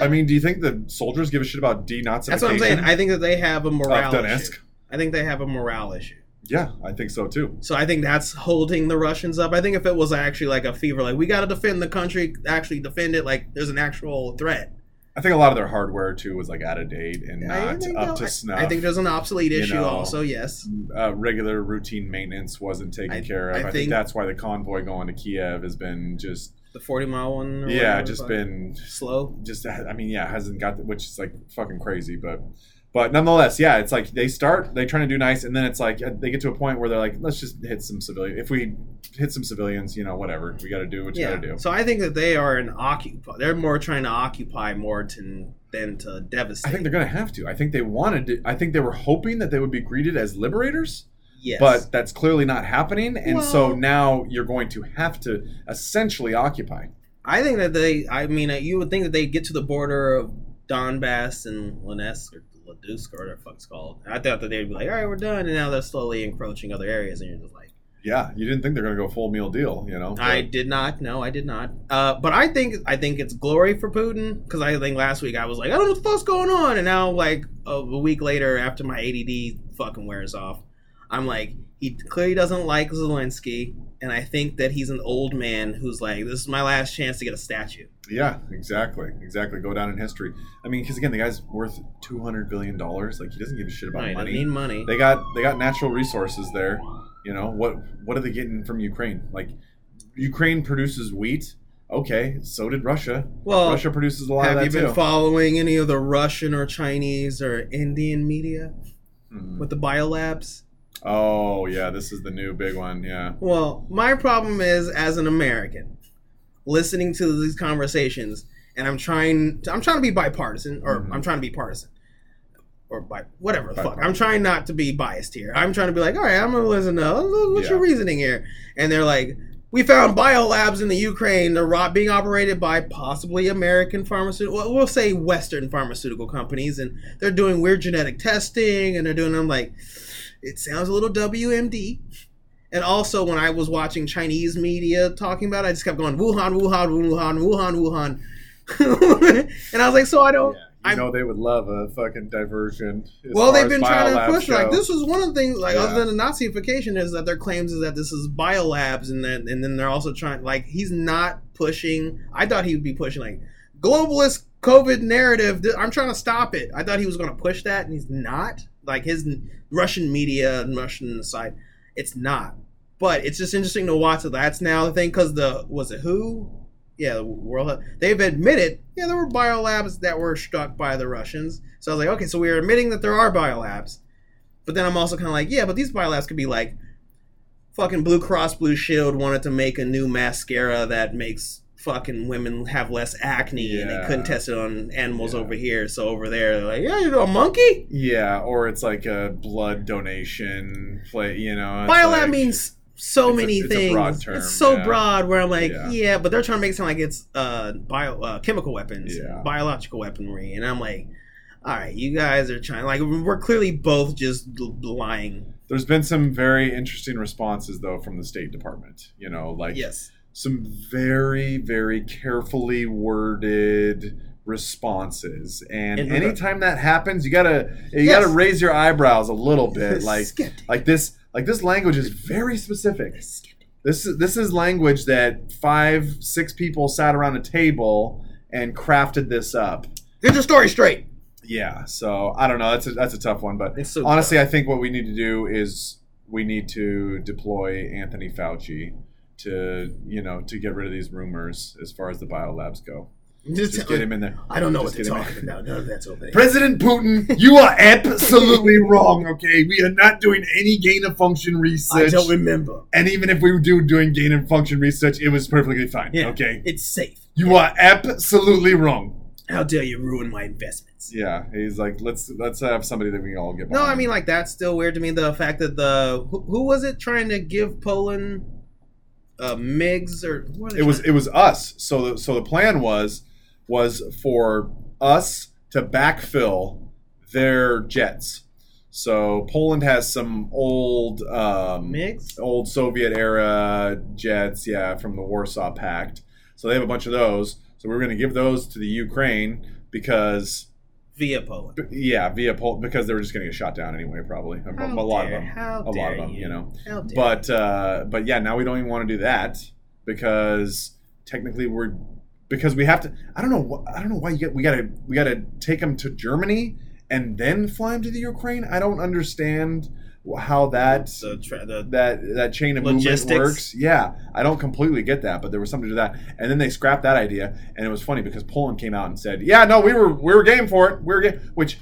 I mean, do you think the soldiers give a shit about denazification? That's what I'm saying. I think that they have a morale Donetsk? issue. I think they have a morale issue. yeah, I think so too. So I think that's holding the Russians up. I think if it was actually like a fever, like we got to defend the country, actually defend it, like there's an actual threat. I think a lot of their hardware too was like out of date and not up to snuff. I think there's an obsolete You issue know, also. Yes. uh, regular routine maintenance wasn't taken I- care of. I, I think, think- that's why the convoy going to Kiev has been just The 40 mile one. or yeah, just been slow. just I mean yeah hasn't got the, which is like fucking crazy, but but nonetheless yeah it's like they start they trying to do nice and then it's like uh, they get to a point where they're like let's just hit some civilian if we hit some civilians you know whatever we got to do what you Yeah. got to do. So I think that they are an occupy. They're more trying to occupy more to, than to devastate. I think they're gonna have to. I think they wanted. To, I think they were hoping that they would be greeted as liberators. yes. but that's clearly not happening and so now you're going to have to essentially occupy I think that they. I mean, uh, you would think that they get to the border of Donbass and Lunesk or Ladusk or whatever the fuck it's called. I thought that they'd be like, all right, we're done, and now they're slowly encroaching other areas, and you're just like. yeah you didn't think they're going to go full meal deal you know I did not. No, I did not. Uh, but I think I think it's glory for Putin because I think last week I was like, I don't know what the fuck's going on, and now like a, a week later, after my ADD fucking wears off, I'm like, he clearly doesn't like Zelensky, and I think that he's an old man who's like, this is my last chance to get a statue. yeah exactly exactly. Go down in history. I mean because again the guy's worth 200 billion dollars. Like he doesn't give a shit about Right, I money need money. they got they got natural resources there. You know what what are they getting from ukraine? Like ukraine produces wheat. Okay so did russia. Well, russia produces a lot of have you been too. following any of the Russian or Chinese or Indian media Hmm. with the biolabs? Oh yeah this is the new big one yeah Well, my problem is as an American, listening to these conversations, and I'm trying. To, I'm trying to be bipartisan, or Mhm. I'm trying to be partisan, or by whatever the fuck. I'm trying not to be biased here. I'm trying to be like, all right, I'm gonna listen to what's your reasoning here, and they're like. We found biolabs in the Ukraine. They're being operated by possibly American pharmaceutical, well, we'll say Western pharmaceutical companies, and they're doing weird genetic testing, and they're doing. I'm like, it sounds a little WMD. And also, when I was watching Chinese media talking about it, I just kept going Wuhan, Wuhan, Wuhan, Wuhan, Wuhan. and I was like, so I don't. Yeah, you I'm- know they would love a fucking diversion. well, they've been trying to push like this was one of the things like Yeah. other than the Nazification is that their claims is that this is biolabs and then and then they're also trying like he's not pushing. I thought he would be pushing like globalist COVID narrative. I'm trying to stop it. I thought he was going to push that and he's not. Like his Russian media and Russian side, it's not. But it's just interesting to watch that that's now the thing because the was it who yeah, the World they've admitted, yeah, there were biolabs that were struck by the Russians. So I was like, okay, so we're admitting that there are biolabs. But then I'm also kind of like, yeah, but these biolabs could be like fucking Blue Cross Blue Shield wanted to make a new mascara that makes fucking women have less acne and they couldn't test it on animals Yeah. over here. So over there, they're like, yeah, you know, a monkey? Yeah, or it's like a blood donation play. You know, it's Biolab like- means so It's many it's a things. broad term, it's so yeah. broad where I'm like, Yeah. yeah. but they're trying to make it sound like it's uh bio uh, chemical weapons, Yeah. biological weaponry, and I'm like, all right, you guys are trying like we're clearly both just lying. There's been some very interesting responses though from the State Department. You know, like yes, some very very carefully worded responses and anytime that happens you gotta you Yes. gotta raise your eyebrows a little bit like Skeptic. like this like this language is very specific this is this is language that five six people sat around a table and crafted this up Get your story straight. yeah so i don't know that's a that's a tough one but It's so honestly i think what we need to do is we need to deploy anthony fauci to you know to get rid of these rumors as far as the biolabs go Just, just get him in there I don't know Just what they're talking in. about. None of that's okay. President Putin, you are absolutely wrong, okay? We are not doing any gain of function research. I don't remember. and even if we were do doing gain of function research, it was perfectly fine, Yeah. okay? It's safe. You are absolutely wrong. How dare you ruin my investments? Yeah, he's like, let's let's have somebody that we can all get No, I mean like that's still weird to me. The fact that the who, who was it trying to give Poland uh, MIGs or who are they it was trying- it was us. So the so the plan was was for us to backfill their jets. So Poland has some old um, MIGs. old Soviet era jets, yeah, from the Warsaw Pact. So they have a bunch of those. So we're going to give those to the Ukraine because, via Poland. yeah, via Poland because they were just going to get shot down anyway, probably. A, How a lot dare- of them, How a lot of them, you, you know. How dare But uh, but yeah, now we don't even want to do that because technically we're because we have to. I don't know. wh- I don't know why you get. We gotta we gotta take them to Germany and then fly them to the Ukraine. I don't understand wh- how that the, tra- the that that chain of Logistics. movement works. Yeah, I don't completely get that, but there was something to that. And then they scrapped that idea, and it was funny because Poland came out and said, "Yeah, no, we were we were game for it. We were game." Which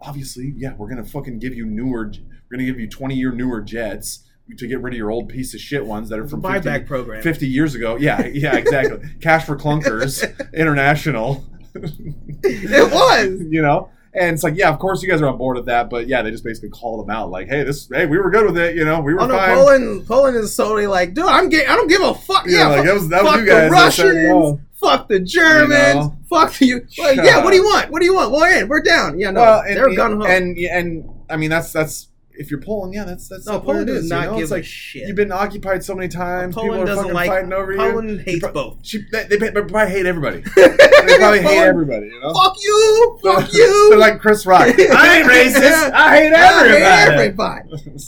obviously, yeah, we're gonna fucking give you newer. We're gonna give you twenty year newer jets to get rid of your old piece of shit ones that are from 50, buyback program. 50 years ago. Yeah, yeah, exactly. Cash for clunkers, international. it was. you know. And it's like, yeah, of course you guys are on board with that, but yeah, they just basically called them out, like, hey, this, hey, we were good with it, you know, we were Oh no, fine. Poland. Poland is totally like, dude, I'm gay. I don't give a fuck. Yeah, Yeah, like, fuck, that was- that was you guys the Russians. Fuck the Germans. know? Fuck you. Like, yeah, what do you want? What do you want? We're in. We're down. Yeah, no, well, and, they're gun ho. and and I mean that's that's if you're Poland, yeah, that's that's no, Poland does is. not you know? give it's a like shit. you've been occupied so many times. Poland people are doesn't fucking like. fighting over Poland you. hates pro- both. She, they, they, probably hate everybody. they probably hate everybody. You know, Fuck you. Fuck They're like Chris Rock. I ain't racist. I hate I hate everybody. everybody.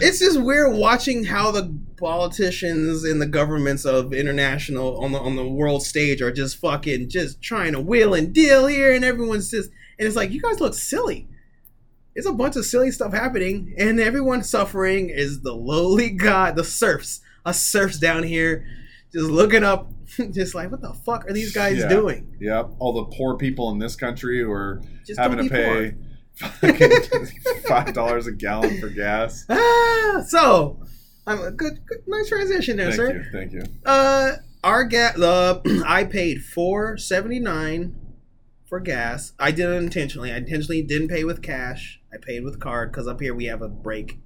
It's just weird watching how the politicians and the governments of international on the on the world stage are just fucking just trying to wheel and deal here, and everyone's just and it's like you guys look silly. It's a bunch of silly stuff happening, and everyone suffering is the lowly god, the serfs, us serfs down here, just looking up, just like what the fuck are these guys Yeah. doing? Yep, all the poor people in this country who are Just having to pay five dollars a gallon for gas. Ah, so I'm a good, good, nice transition there, Thank sir. you, thank you. Uh, our gas. Uh, I paid four seventy nine for gas. I did it intentionally. I intentionally didn't pay with cash. I paid with card because up here we have a break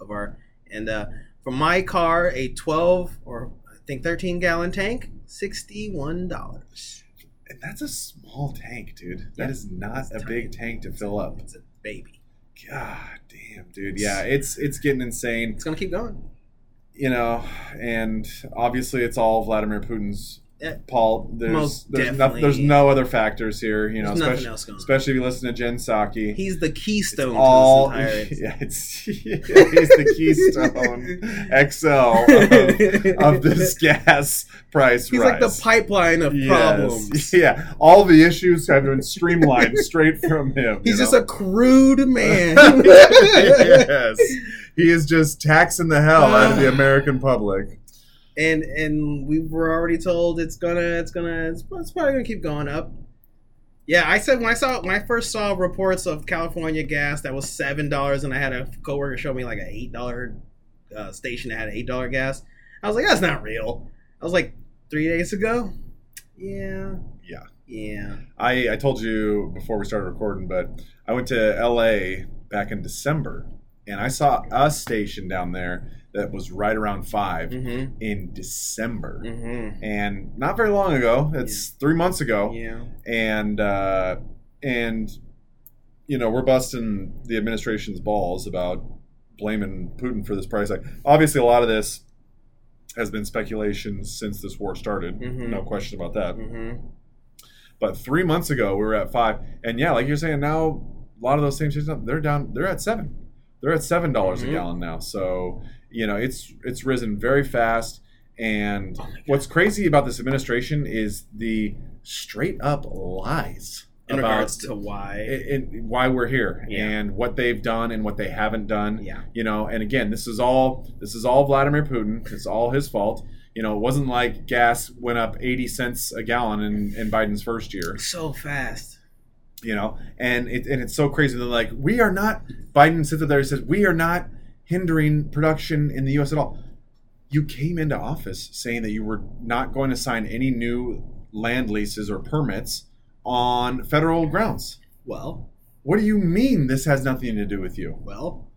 of our and uh for my car a twelve or I think thirteen gallon tank sixty one dollars. And that's a small tank, dude. That is not it's a tiny. big tank to fill up. It's a baby. God damn, dude. Yeah, it's it's getting insane. It's gonna keep going. You know, and obviously it's all Vladimir Putin's. Paul. There's there's, no, there's no other factors here. You know, especially especially if you listen to Jen Psaki. He's the keystone all to this entire. yeah, he's the keystone XL of, of this gas price He's rise. like the pipeline of Yes. problems. Yeah, all the issues have been streamlined straight from him. He's just know? a crude man. yes, he is just taxing the hell out of the American public. And and we were already told it's gonna it's gonna it's, it's probably gonna keep going up. Yeah, I said when I saw when I first saw reports of California gas that was seven dollars, and I had a coworker show me like an eight dollar uh, station that had eight dollar gas. I was like, that's not real. I was like, three days ago. Yeah. Yeah. Yeah. I I told you before we started recording, but I went to L.A. back in December, and I saw a station down there that was right around 5 Mm-hmm. in December, Mm-hmm. and not very long ago. It's three months ago, Yeah. and uh, and you know we're busting the administration's balls about blaming Putin for this price hike. Obviously, a lot of this has been speculation since this war started. Mhm. No question about that. Mm-hmm. But three months ago, we were at five, and yeah, like you're saying, now a lot of those same stations they're down. They're at seven. They're at seven dollars Mhm. a gallon now. So you know it's it's risen very fast. And Oh what's crazy about this administration is the straight up lies In about regards to why. it, it- why we're here Yeah. and what they've done and what they haven't done yeah. you know and again this is all this is all vladimir putin it's all his fault you know it wasn't like gas went up 80 cents a gallon in, in biden's first year So fast. You know and it, and it's so crazy they're like we are not biden sits up there and says we are not hindering production in the us at all you came into office saying that you were not going to sign any new land leases or permits on federal grounds Well, what do you mean this has nothing to do with you well.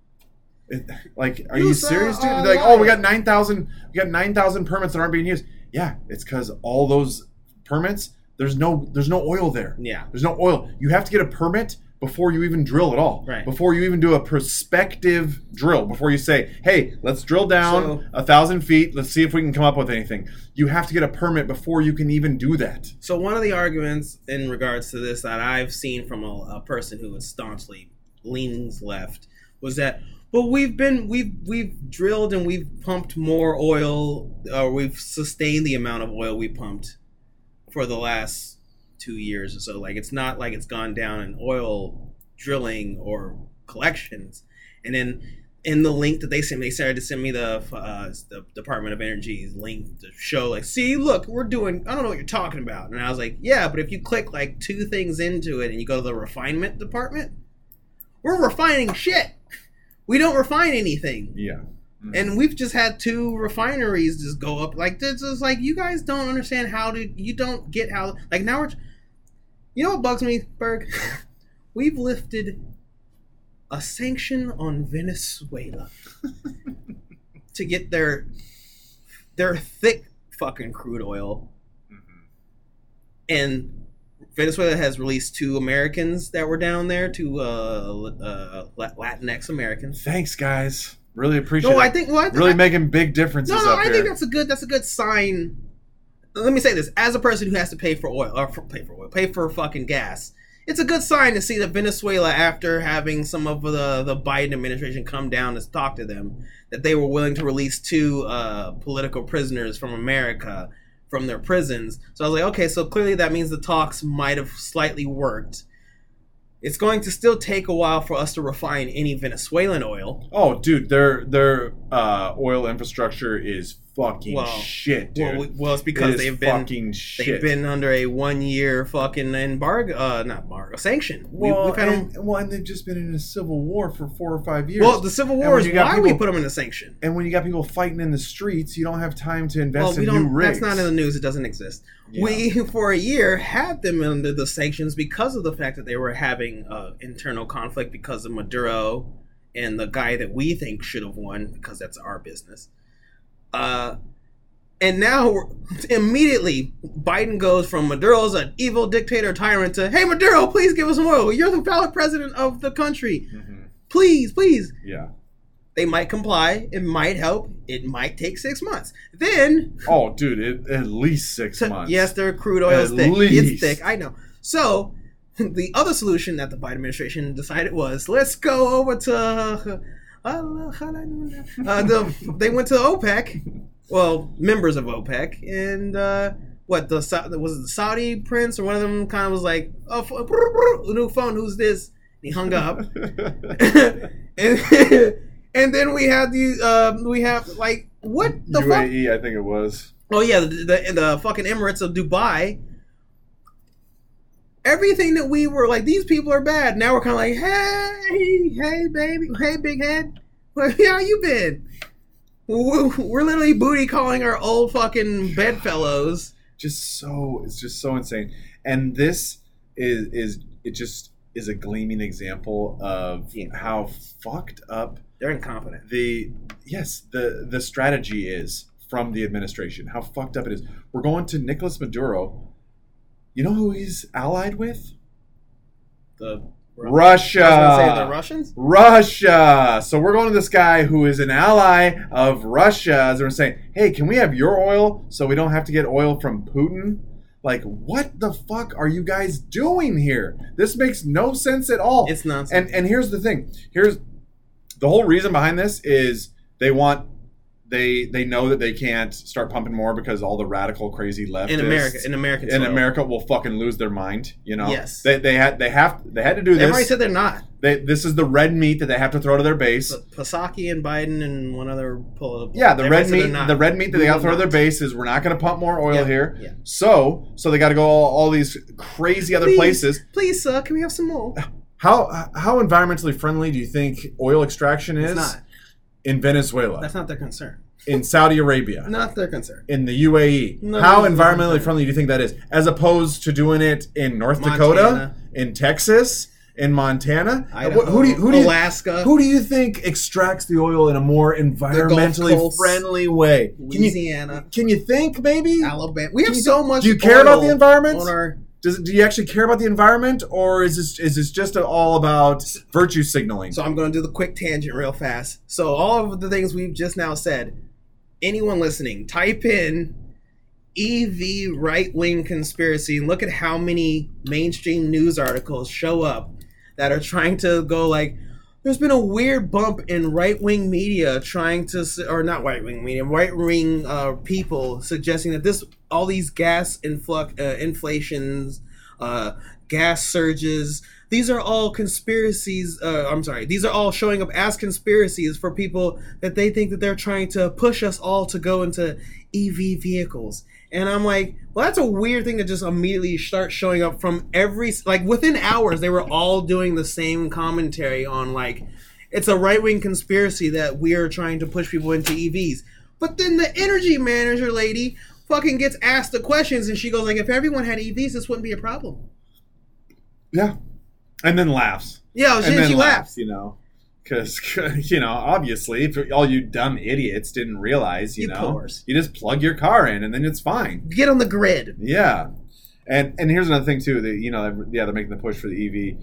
It- like, are You you serious, dude? Like, oh, we got nine thousand, we got nine thousand permits that aren't being used. Yeah, it's because all those permits, there's no, there's no oil there. Yeah. There's no oil. You have to get a permit before you even drill at all. Right. Before you even do a prospective drill. Before you say, hey, let's drill down So- a thousand feet. Let's see if we can come up with anything. You have to get a permit before you can even do that. So one of the arguments in regards to this that I've seen from a, a person who is staunchly leans left was that well we've been we've we've drilled and we've pumped more oil or we've sustained the amount of oil we pumped for the last two years or so like it's not like it's gone down in oil drilling or collections and then in the link that they sent me, they started to send me the uh, the Department of Energy's link to show like, see, look, we're doing. I don't know what you're talking about, and I was like, yeah, but if you click like two things into it and you go to the refinement department, we're refining shit. We don't refine anything, Yeah. And we've just had two refineries just go up. Like this is like you guys don't understand how to. You don't get how. Like now we're. You know what bugs me, Berg? We've lifted a sanction on Venezuela to get their their thick fucking crude oil, Mhm. and Venezuela has released two Americans that were down there, two uh, uh, Latinx Americans. Thanks, guys. Really appreciate No, it. I think well, I, really I, making big differences no, no, I here. think that's a good that's a good sign. Let me say this: as a person who has to pay for oil or for, pay for oil, pay for fucking gas, it's a good sign to see that Venezuela, after having some of the the Biden administration come down to talk to them, that they were willing to release two uh, political prisoners from America from their prisons. So I was like, okay, so clearly that means the talks might have slightly worked. It's going to still take a while for us to refine any Venezuelan oil. Oh, dude, their their uh, oil infrastructure is fucking Well, shit, dude. Well, well, it's because is they've been fucking shit. They've been under a one year fucking embargo, uh, not embargo, sanction. We- well, we've had and, them- well, and they've just been in a civil war for four or five years. well, the Civil War is you got why we put them in a sanction. and when you got people fighting in the streets, you don't have time to invest Well, we in new don't. rigs. That's not in the news. It doesn't exist. Yeah. We, for a year, had them under the sanctions because of the fact that they were having uh, internal conflict because of Maduro and the guy that we think should have won because that's our business. Uh, and now immediately Biden goes from Maduro's an evil dictator tyrant to hey Maduro, please give us some oil. You're the valid president of the country. Mhm. Please, please. Yeah. They might comply. It might help. It might take six months. Then Oh, dude, it, at least six so- months. Yes, their crude oil is thick. It's thick. I know. So the other solution that the Biden administration decided was let's go over to uh, the, they went to OPEC. Well, members of OPEC, and uh, what the was it the Saudi prince or one of them kind of was like, "Oh, new phone. Who's this?" And he hung up. and, and then we had the uh, we have like what the fuck? UAE, I think it was. Oh yeah, the, the the fucking Emirates of Dubai. Everything that we were like, these people are bad. Now we're kind of like, hey, hey, baby, hey, big head, where how you been? We're we're literally booty calling our old fucking bedfellows. Just so it's just so insane. And this is is it just is a gleaming example of Yeah. how fucked up They're incompetent. the yes the the strategy is from the administration how fucked up it is we're going to nicolas maduro you know who he's allied with? The russia. I say the Russians. russia. So we're going to this guy who is an ally of russia. As we're saying hey can we have your oil so we don't have to get oil from putin? Like what the fuck are you guys doing here? This makes no sense at all. It's nonsense. and and here's the thing. Here's the whole reason behind this is they want they they know that they can't start pumping more because all the radical crazy left in America, in America, in. America will fucking lose their mind. You know. Yes. They they had they have they had to do They've said they're not. They, this is the red meat that they have to throw to their base. Pasaki and Biden and one other political. Yeah, the red already said they're meat, not. the red meat that they We got to throw to their base is we're not going to pump more oil Yeah, here. yeah. So, so they got to go all, all these crazy other Please, places. Please, sir, can we have some more? How how environmentally friendly do you think oil extraction is It's not. In Venezuela, That's not their concern. in Saudi Arabia, Not their concern. in the UAE? No, how environmentally friendly do you think that is, as opposed to doing it in North Dakota, in Texas, in Montana? Uh, Idaho, who do you, who do you, Alaska, who do you think extracts the oil in a more environmentally friendly way? Can you Louisiana, can you think maybe? Alabama. We have so much. do you care about the environment? On our, Does do you actually care about the environment, or is this is this just all about virtue signaling? so I'm going to do the quick tangent real fast. So all of the things we've just now said. Anyone listening, type in EV right wing conspiracy and look at how many mainstream news articles show up that are trying to go like, there's been a weird bump in right wing media trying to, or not right wing media, right wing uh, people suggesting that this, all these gas influx, uh, inflations, uh, gas surges, these are all conspiracies. Uh, I'm sorry, these are all showing up as conspiracies for people that they think that they're trying to push us all to go into EV vehicles. And I'm like, well, that's a weird thing to just immediately start showing up from every like within hours. They were all doing the same commentary on like, it's a right wing conspiracy that we are trying to push people into EVs. But then the energy manager lady fucking gets asked the questions, and she goes like, if everyone had EVs, this wouldn't be a problem. yeah, and then laughs. Yeah, she, and then she laughs. you know, because you know, obviously, if all you dumb idiots didn't realize, you, You know, you just plug your car in and then it's fine. Get on the grid. Yeah, and and here's another thing too. That you know, yeah, they're making the push for the EV.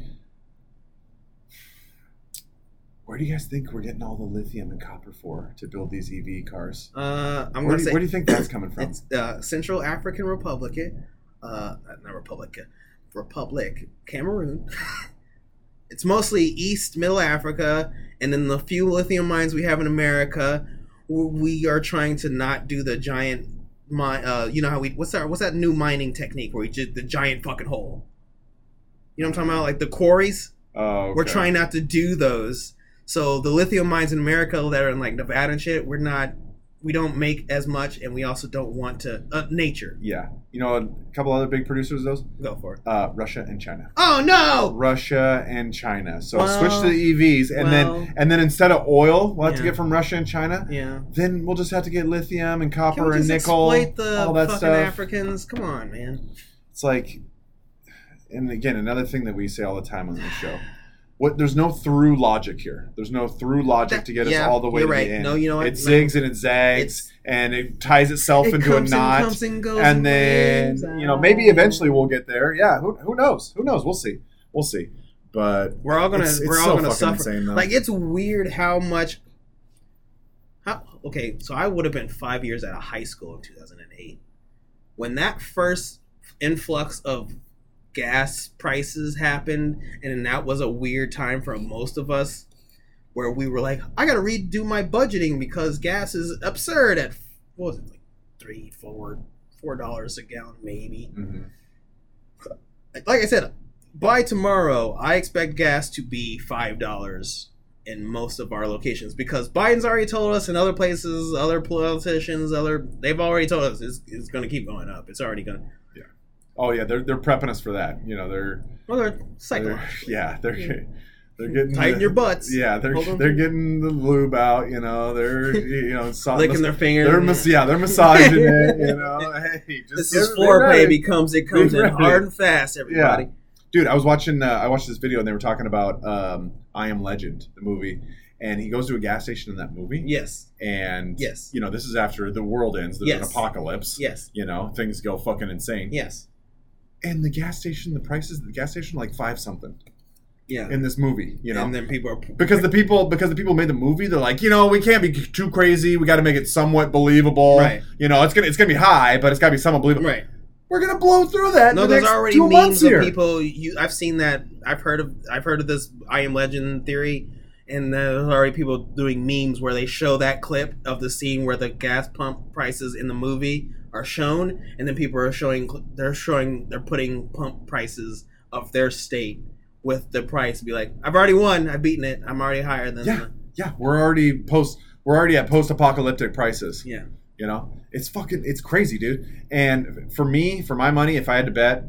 Where do you guys think we're getting all the lithium and copper for to build these EV cars? Uh, I'm Where gonna do, say where do you think that's coming from? it's uh, Central African Republic, uh, not Republic, Republic, Cameroon. it's mostly East Middle Africa, and then the few lithium mines we have in America, we are trying to not do the giant mine. Uh, you know how we what's that? What's that new mining technique where we did the giant fucking hole? You know what I'm talking about? Like the quarries. Oh, We're trying not to do those. So the lithium mines in America that are in like Nevada and shit, we're not. We don't make as much, and we also don't want to. Uh, nature, Yeah, you know, a couple other big producers of those, go for it. uh, Russia and China. Oh no! Russia and China. So Well, switch to the EVs, and well- then and then instead of oil, we'll have to get from Russia and China. Yeah. Then we'll just have to get lithium and copper and nickel, exploit the all that fucking stuff. Africans? Come on, man. It's like, and again, another thing that we say all the time on this show. What there's no through logic here. There's no through logic That- to get us all the way to right. the end. No, you know what? It No. zigs and it zags, It's- and it ties itself It into a knot. comes and goes and and then you know maybe eventually we'll get there. Yeah, who, who knows? Who knows? We'll see. We'll see. But We're all gonna. it's, it's we're so all gonna fucking suffer. insane. Like it's weird how much. How okay? So I would have been five years out of high school in 2008 when that first influx of gas prices happened, and that was a weird time for most of us, where we were like, I gotta redo my budgeting because gas is absurd at what was it like three, four, four dollars a gallon maybe Mhm. like I said, by tomorrow, I expect gas to be five dollars in most of our locations because Biden's already told us, and other places, other politicians, other they've already told us it's, it's going to keep going up. It's already going. Oh yeah, they're they're prepping us for that. You know, they're, Well, they're they're yeah, they're Yeah. they're getting Tighten the- your butts. Yeah, they're Hold they're getting the lube out. You know, they're you know so- licking their fingers. They're mas- yeah, they're massaging it. You know, hey, just This get- is be foreplay ready. becomes it comes Be in ready. hard and fast. Everybody. dude. I was watching uh, I watched this video and they were talking about um, I Am Legend, the movie, and he goes to a gas station in that movie. Yes. And Yes. you know, this is after the world ends. There's an Yes. apocalypse. Yes. You know, things go fucking insane. Yes. And the gas station, the prices, at the gas station, like five something Yeah. in this movie. You know, and then people are because the people because the people made the movie they're like you know we can't be too crazy we got to make it somewhat believable Right. you know it's gonna it's gonna be high but it's gotta be somewhat believable right. we're gonna blow through that No, the there's already two months memes of people. You, I've seen that. I've heard of. I've heard of this. I am Legend theory, and there's already people doing memes where they show that clip of the scene where the gas pump prices in the movie are shown, and then people are showing. They're showing. They're putting pump prices of their state with the price. Be like, I've already won. I've beaten it. I'm already higher than. Yeah. The, yeah we're already post we're already at post-apocalyptic prices yeah. you know it's fucking it's crazy dude and for me for my money if i had to bet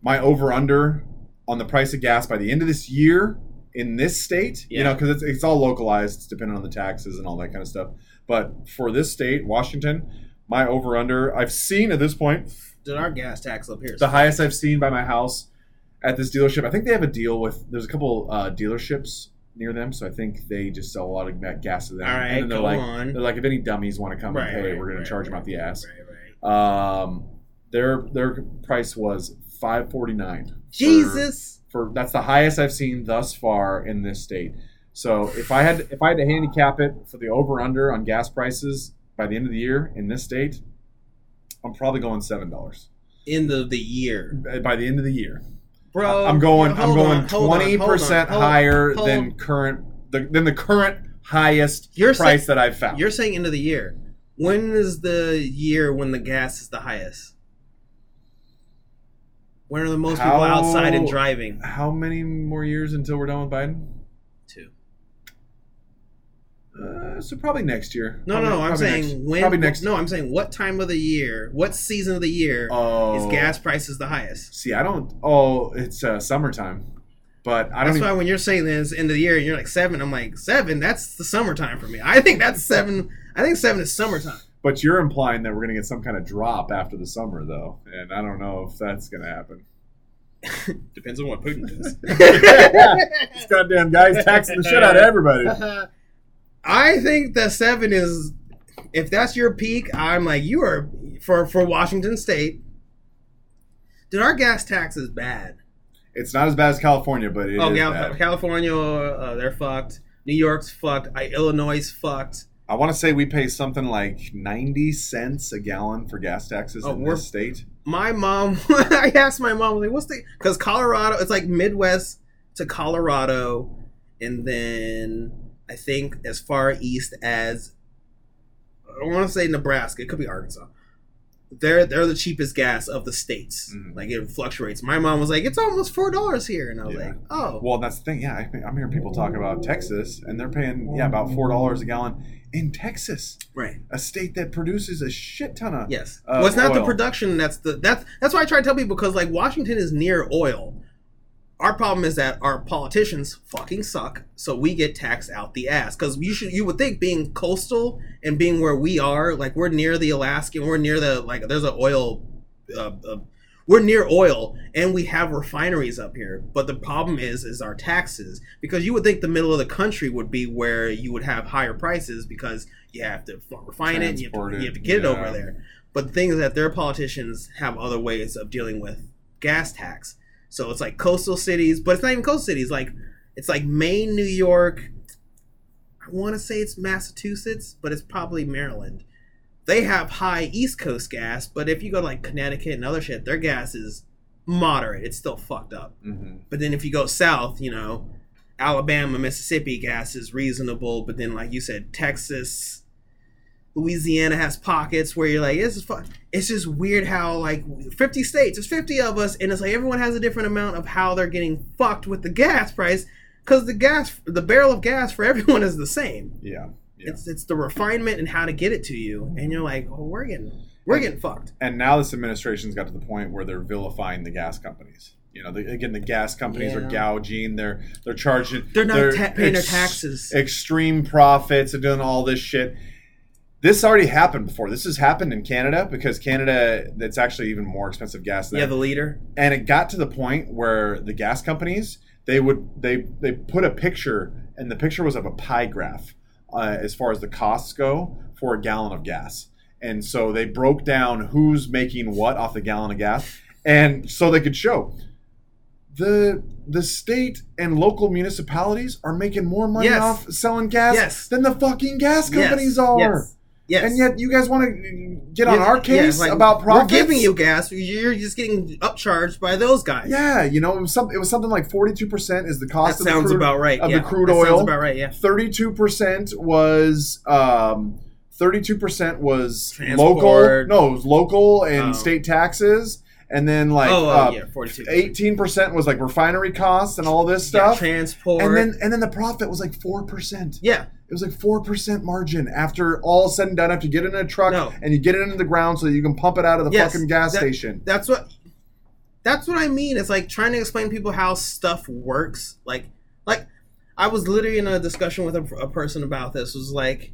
my over under on the price of gas by the end of this year in this state you know because it's, it's all localized it's dependent on the taxes and all that kind of stuff but for this state washington my over under i've seen at this point Did our gas tax up here? the highest i've seen by my house at this dealership i think they have a deal with there's a couple uh, dealerships near them so i think they just sell a lot of gas to them All and they're go like on. they're like if any dummies want to come Right, and pay right, we're going right, to charge them right, out the ass Right, right. um, their their price was five forty nine. Jesus. For that's the highest I've seen thus far in this state. So if I had if I had to handicap it for the over under on gas prices by the end of the year in this state, I'm probably going seven dollars End of the year, by the end of the year. bro. I'm going I'm going on, hold on, twenty percent higher hold- than current the, than the current highest You're price saying- that I've found. You're saying end of the year. When is the year when the gas is the highest? When are the most people outside and driving? How many more years until we're done with Biden? Two. Uh, so probably next year. No, Probably- no, I'm saying next- when. Probably next. No, I'm saying what time of the year, what season of the year Oh, is gas prices the highest? See, I don't. Oh, it's uh, summertime, but I don't. That's Even, why when you're saying this end of the year, and you're like seven. I'm like seven. That's the summertime for me. I think that's seven. I think seven is summertime. but you're implying that we're gonna get some kind of drop after the summer, though, and I don't know if that's gonna happen. Depends on what Putin does. This goddamn guy's taxing the shit out of everybody. I think the seven is, if that's your peak, I'm like you are for for Washington State. Did our gas taxes bad? It's not as bad as California, but it is oh, bad. California, uh, they're fucked. New York's fucked. I, Illinois fucked. I want to say we pay something like ninety cents a gallon for gas taxes Oh, in this state. My mom, I asked my mom, like, what's the? Because Colorado, it's like Midwest to Colorado, and then I think as far east as I don't want to say Nebraska. It could be Arkansas. They're they're the cheapest gas of the states. Mhm. Like it fluctuates. My mom was like, "It's almost four dollars here," and I was Yeah. like, "Oh, Well, that's the thing. Yeah, I, I'm hearing people talk about Texas, and they're paying yeah about four dollars a gallon in Texas, right, a state that produces a shit ton of yes." Uh, well, it's not the production. That's the that's that's why I try to tell people because like Washington is near oil. Our problem is that our politicians fucking suck, so we get taxed out the ass. Because you should, you would think, being coastal and being where we are, like we're near the Alaskan, we're near the like. There's an oil, uh, uh, we're near oil, and we have refineries up here. But the problem is, is our taxes. Because you would think the middle of the country would be where you would have higher prices because you have to refine it, you have to, it, you have to get it over there. But the thing is that their politicians have other ways of dealing with gas tax. So it's like coastal cities, but it's not even coastal cities. Like it's like Maine, New York. I want to say it's Massachusetts, but it's probably Maryland. They have high East Coast gas, but if you go to like Connecticut and other shit, their gas is moderate. It's still fucked up. hmm But then if you go south, you know, Alabama, Mississippi gas is reasonable. But then, like you said, Texas, Louisiana has pockets where you're like, this is fun. It's just weird how like 50 states, there's 50 of us, and it's like everyone has a different amount of how they're getting fucked with the gas price because the gas, the barrel of gas for everyone is the same. Yeah, yeah. It's it's the refinement and how to get it to you, and you're like, oh, we're getting we're getting fucked. And now this administration's got to the point where they're vilifying the gas companies. You know, the, again, the gas companies are gouging. They're they're charging. They're not ta- paying their taxes. Extreme profits. They're doing all this shit. This already happened before. This has happened in Canada because Canada, it's actually even more expensive gas than Yeah, the leader. and it got to the point where the gas companies they would they they put a picture, and the picture was of a pie graph uh, as far as the costs go for a gallon of gas. And so they broke down who's making what off the gallon of gas, and so they could show the the state and local municipalities are making more money Yes. off selling gas Yes. than the fucking gas companies are. Yes. Yes. And yet you guys want to get on Yeah, our yeah, case like, about profits? We're giving you gas. You're just getting upcharged by those guys. Yeah, you know, it was, some, it was something like 42% is the that cost of the sounds crude, about right. of yeah, the crude that oil. Sounds about right. Yeah. 32% was um 32% was Transport. local no it was local and Oh. state taxes and then like oh, uh, oh, yeah, forty-two. 18% was like refinery costs and all this Yeah, stuff transport. and then and then the profit was like 4% yeah, it was like 4% margin after all said and done after you get it in a truck No. and you get it into the ground so that you can pump it out of the Yes, fucking gas that- station that's what. That's what I mean. It's like trying to explain to people how stuff works. Like, like I was literally in a discussion with a, a person about this. Was like,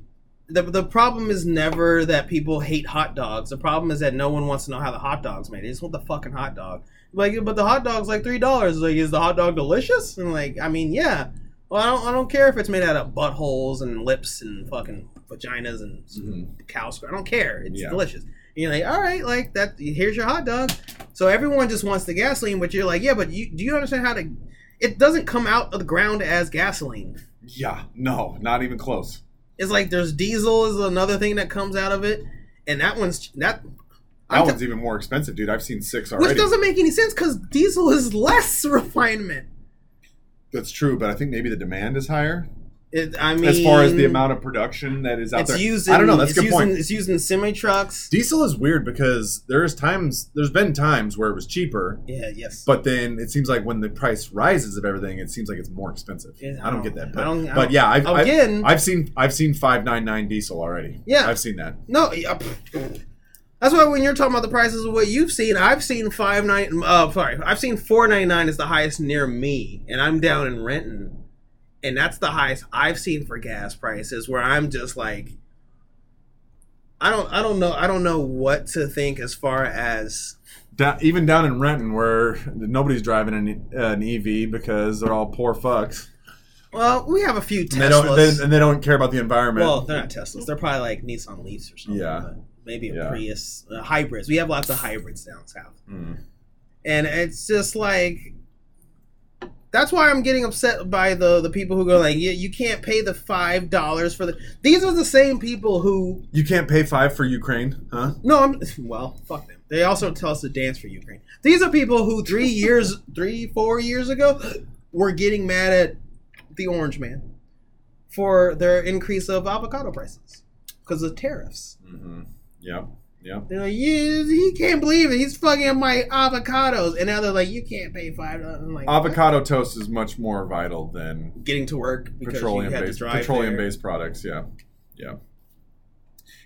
the the problem is never that people hate hot dogs. The problem is that no one wants to know how the hot dog's made. They just want the fucking hot dog. Like, but the hot dog's like three dollars. Like, is the hot dog delicious? And like, I mean, yeah. Well, I don't, I don't care if it's made out of buttholes and lips and fucking vaginas and Mhm. cow scratch. I don't care. It's Yeah. delicious. And you're like, all right, like that. Here's your hot dog. So everyone just wants the gasoline, but you're like, yeah, but you do you understand how to? It doesn't come out of the ground as gasoline. yeah no not even close It's like there's diesel is another thing that comes out of it, and that one's that. that I'm t- one's even more expensive dude i've seen six already which doesn't make any sense because diesel is less refinement. That's true, but I think maybe the demand is higher It, I mean, as far as the amount of production that is out it's there. used. In, I don't know. That's a it's good used point. It's used in semi trucks. Diesel is weird because there's times, there's been times where it was cheaper, Yeah. Yes. but then it seems like when the price rises of everything, it seems like it's more expensive. Yeah, I don't get that, I but, don't- I but don't- yeah, I've, I've, Again, I've seen I've seen five nine nine diesel already. Yeah. I've seen that. No, yeah, that's why when you're talking about the prices of what you've seen, I've seen five nine. Uh, sorry, I've seen four ninety nine is the highest near me, and I'm down in Renton, and that's the highest I've seen for gas prices. Where I'm just like, I don't, I don't know, I don't know what to think as far as Down, even down in Renton, where nobody's driving an, an EV because they're all poor fucks, well, we have a few and they don't Teslas. they, and they don't care about the environment. well, they're not Teslas. They're probably like Nissan Leafs or something. Yeah. maybe a Yeah. Prius, uh, hybrids. We have lots of hybrids down south. Mm. and it's just like that's why I'm getting upset by the the people who go like, yeah, you can't pay the five dollars for the. These are the same people who You can't pay five for Ukraine, huh? no, I'm well, fuck them. They also tell us to dance for Ukraine. These are people who three years, three four years ago, were getting mad at the Orange Man for their increase of avocado prices because of tariffs. Mm-hmm. Yep. Yep. They're like, yeah, he can't believe it. He's fucking my avocados, and now they're like, you can't pay five dollars. I'm like, what? Avocado toast is much more vital than getting to work because petroleum based to drive petroleum based products. Yeah, yeah.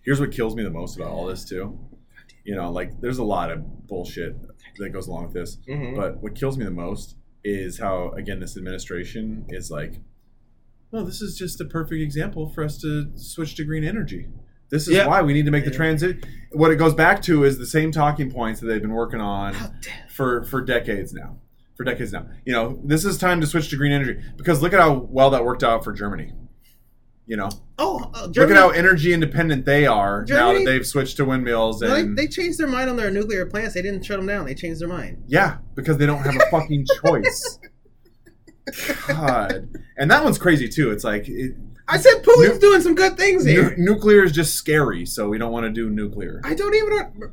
Here's what kills me the most about all this too. You know, like there's a lot of bullshit that goes along with this, Mhm. but what kills me the most is how again this administration is like, well, this is just a perfect example for us to switch to green energy. This is Yeah. why we need to make the Yeah. transit. What it goes back to is the same talking points that they've been working on Oh, for for decades now. For decades now. You know, this is time to switch to green energy because look at how well that worked out for Germany. You know, Oh, uh, look at how energy independent they are now that they've switched to windmills they, and they changed their mind on their nuclear plants. They didn't shut them down. They changed their mind. yeah, because they don't have a fucking choice. God, and that one's crazy too. It's like it, I said Putin's Nu- doing some good things nu- here. nuclear is just scary, so we don't want to do nuclear. I don't even.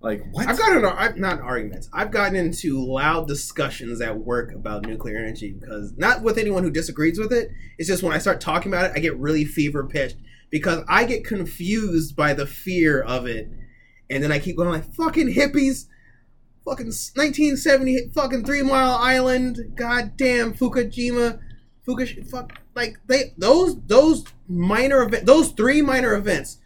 Like what? I've gotten I've not arguments. I've gotten into loud discussions at work about nuclear energy because not with anyone who disagrees with it. It's just when I start talking about it, I get really fever pitched because I get confused by the fear of it, and then I keep going like fucking hippies, fucking 1970, fucking Three Mile Island, goddamn Fukushima, Fukush, fuck, like they those those minor event those three minor events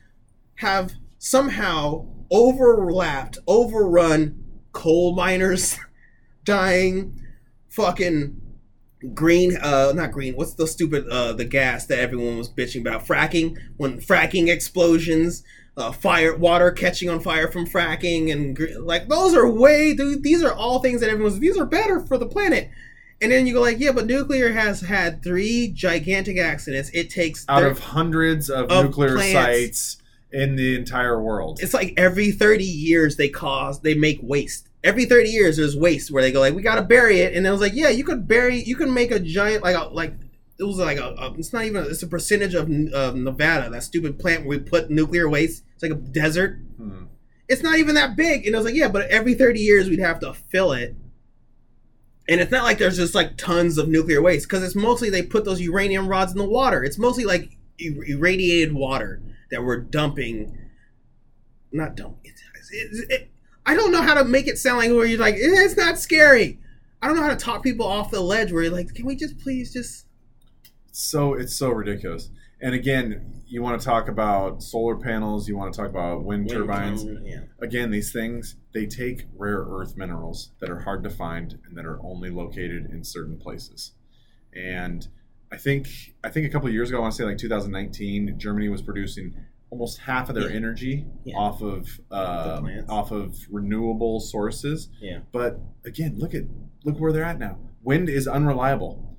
have somehow overlapped, overrun coal miners dying, fucking green uh not green what's the stupid uh the gas that everyone was bitching about? Fracking when fracking explosions uh fire water catching on fire from fracking and like those are way dude, these are all things that everyone's these are better for the planet And then you go like, yeah, but nuclear has had three gigantic accidents. It takes Out of hundreds of, Of nuclear plants. sites in the entire world. it's like every 30 years they cause they make waste every 30 years there's waste where they go like we gotta bury it and it was like yeah you could bury you can make a giant like a like it was like a, a it's not even it's a percentage of uh, nevada that stupid plant where we put nuclear waste it's like a desert Hmm. it's not even that big and i was like yeah but every 30 years we'd have to fill it and it's not like there's just like tons of nuclear waste because it's mostly they put those uranium rods in the water. It's mostly like ir- irradiated water that we're dumping. Not dumping it, it, i don't know how to make it sound like where you're like "Eh, it's not scary. I don't know how to talk people off the ledge where you're like can we just please just so it's so ridiculous. And again, you want to talk about solar panels, you want to talk about wind turbines. yeah Again, these things they take rare earth minerals that are hard to find and that are only located in certain places. And I think I think a couple of years ago, I want to say like 2019, Germany was producing almost half of their Yeah. energy Yeah. off of uh, off of renewable sources. Yeah. But again, look at look where they're at now. Wind is unreliable.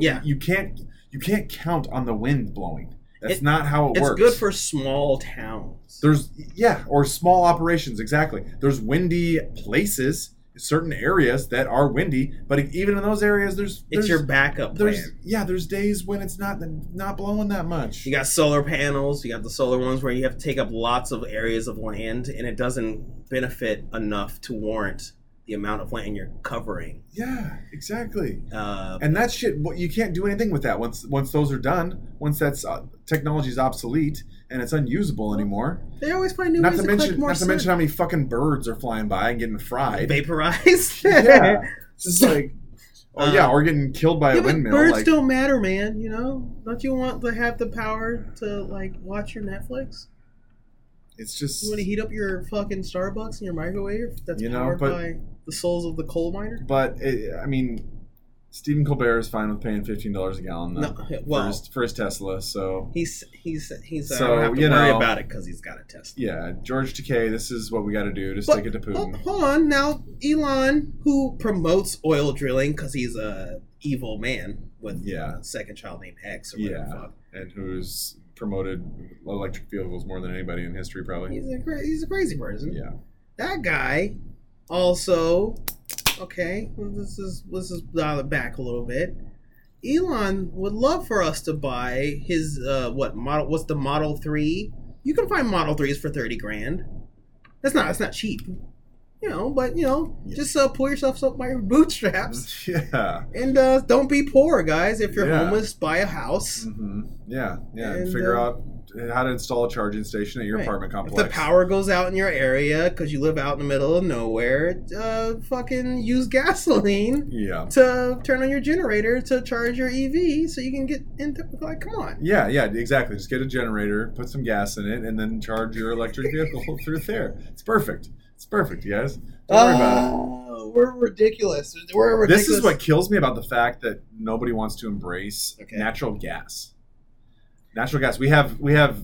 Yeah. You can't you can't count on the wind blowing. That's It- not how it it's works. It's good for small towns There's yeah, or small operations exactly. There's windy places, certain areas that are windy, but even in those areas, there's, it's your backup plan there's yeah, there's days when it's not not blowing that much. You got solar panels. You got the solar ones where you have to take up lots of areas of land, and it doesn't benefit enough to warrant the amount of land you're covering. Yeah, exactly. Uh, And that shit, what you can't do anything with that once once those are done. Once that's uh, technology's obsolete and it's unusable anymore. they always find new Not ways to to, mention, more not to sun. mention how many fucking birds are flying by and getting fried. vaporized. yeah, it's just like, oh Uh, yeah, or getting killed by Yeah, a windmill. birds like, don't matter, man. You know, don't you want to have the power to like watch your Netflix? it's just You want to heat up your fucking Starbucks in your microwave that's You know, powered but- by the souls of the coal miner? But it, I mean, Stephen Colbert is fine with paying fifteen dollars a gallon though, No, for, well, his, for his Tesla. So he's he's he's. I So, don't have to you worry know- about it because he's got a test. yeah, George Takei, this is what we got to do to But- stick it to Putin. hold on now, Elon, who promotes oil drilling because he's a evil man with Yeah. a second child named X or whatever. Yeah. and who's promoted electric vehicles more than anybody in history, probably. He's a cra- he's a crazy person. Yeah, That guy also okay. This is this is dial it back a little bit. Elon would love for us to buy his uh what model? What's the Model Three? You can find Model Threes for thirty grand. That's not that's not cheap, you know. But you know, Yeah. just uh, pull yourself up by your bootstraps yeah, and uh, don't be poor, guys. If you're Yeah. homeless, buy a house. hmm yeah, yeah. And, And, figure uh, out how to install a charging station at your Right. apartment If complex. the power goes out in your area because you live out in the middle of nowhere, uh, fucking use gasoline Yeah, to turn on your generator to charge your EV so you can get into like come on. yeah, yeah. Exactly. Just get a generator, put some gas in it, and then charge your electric vehicle through there. It's perfect. It's perfect, you guys. Don't worry about it. Oh, we're ridiculous. We're ridiculous. This is what kills me about the fact that nobody wants to embrace Okay. natural gas. Natural gas. We have we have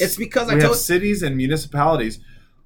It's because we I have cities and municipalities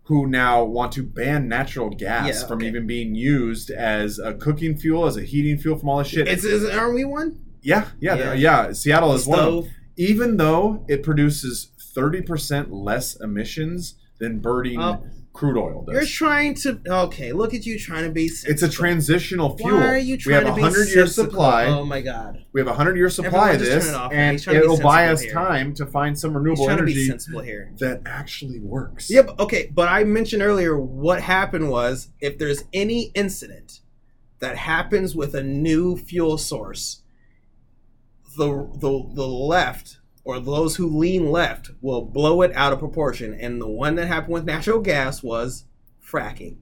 who now want to ban natural gas Yeah, from okay. even being used as a cooking fuel, as a heating fuel from all this shit. it's, is, aren't we one? yeah, yeah, Yeah. yeah, Seattle is one of them. Stove. Even though it produces thirty percent less emissions than burning Oh. Crude oil does. You're trying to okay. Look at you trying to be. it's a transitional fuel. Why are you trying we have a hundred year supply. Oh my god. We have a hundred year supply Everyone of this, it and He's trying to be it'll buy us here. time to find some renewable to be energy sensible here. that actually works. Yeah, but, okay, but I mentioned earlier what happened was if there's any incident that happens with a new fuel source, the the the left or those who lean left will blow it out of proportion. And the one that happened with natural gas was fracking.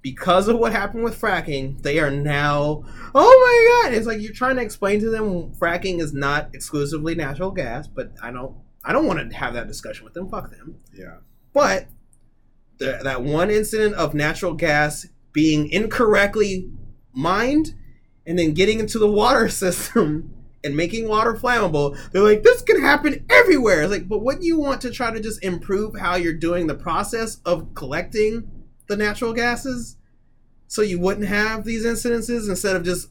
Because of what happened with fracking, they are now, oh my god! It's like you're trying to explain to them fracking is not exclusively natural gas, but I don't, I don't want to have that discussion with them. Fuck them. Yeah. But the, that one incident of natural gas being incorrectly mined and then getting into the water system and making water flammable, they're like, this can happen everywhere. It's like, but wouldn't you want to try to just improve how you're doing the process of collecting the natural gases so you wouldn't have these incidences instead of just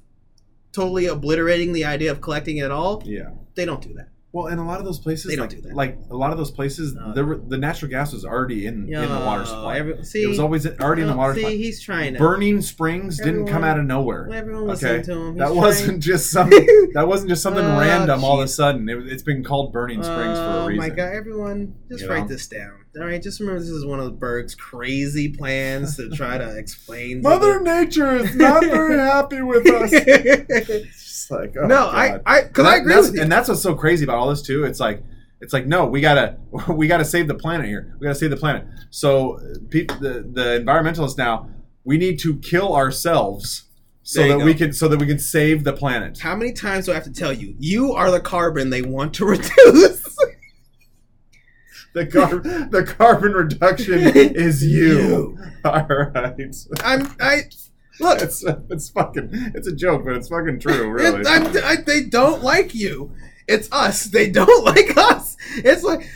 totally obliterating the idea of collecting it at all. Yeah. They don't do that. Well, in a lot of those places, They don't like, do that. like a lot of those places, No. there were, the natural gas was already in, in the water supply. every- see, it was always already in the water see, supply. he's trying to. Burning Springs didn't come out of nowhere. Everyone Okay, to him. He's that trying- wasn't just some. that wasn't just something Oh, random all of a sudden. it, it's been called Burning Springs for a reason. Oh my god! Everyone, just You write know? this down. All right, just remember this is one of Berg's crazy plans to try to explain. Mother Nature is not very happy with us. It's like, oh, no, I. I, because I agree with you. And that's what's so crazy about all this too. It's like, it's like, no, we gotta, we gotta save the planet here. We gotta save the planet. So, pe- the the environmentalists now, we need to kill ourselves so that go. we can, so that we can save the planet. How many times do I have to tell you? You are the carbon they want to reduce. The car, the carbon reduction is you. All right, I'm, I look. it's it's fucking, it's a joke, but it's fucking true, really. It, I'm, I, they don't like you. It's us. They don't like us. It's like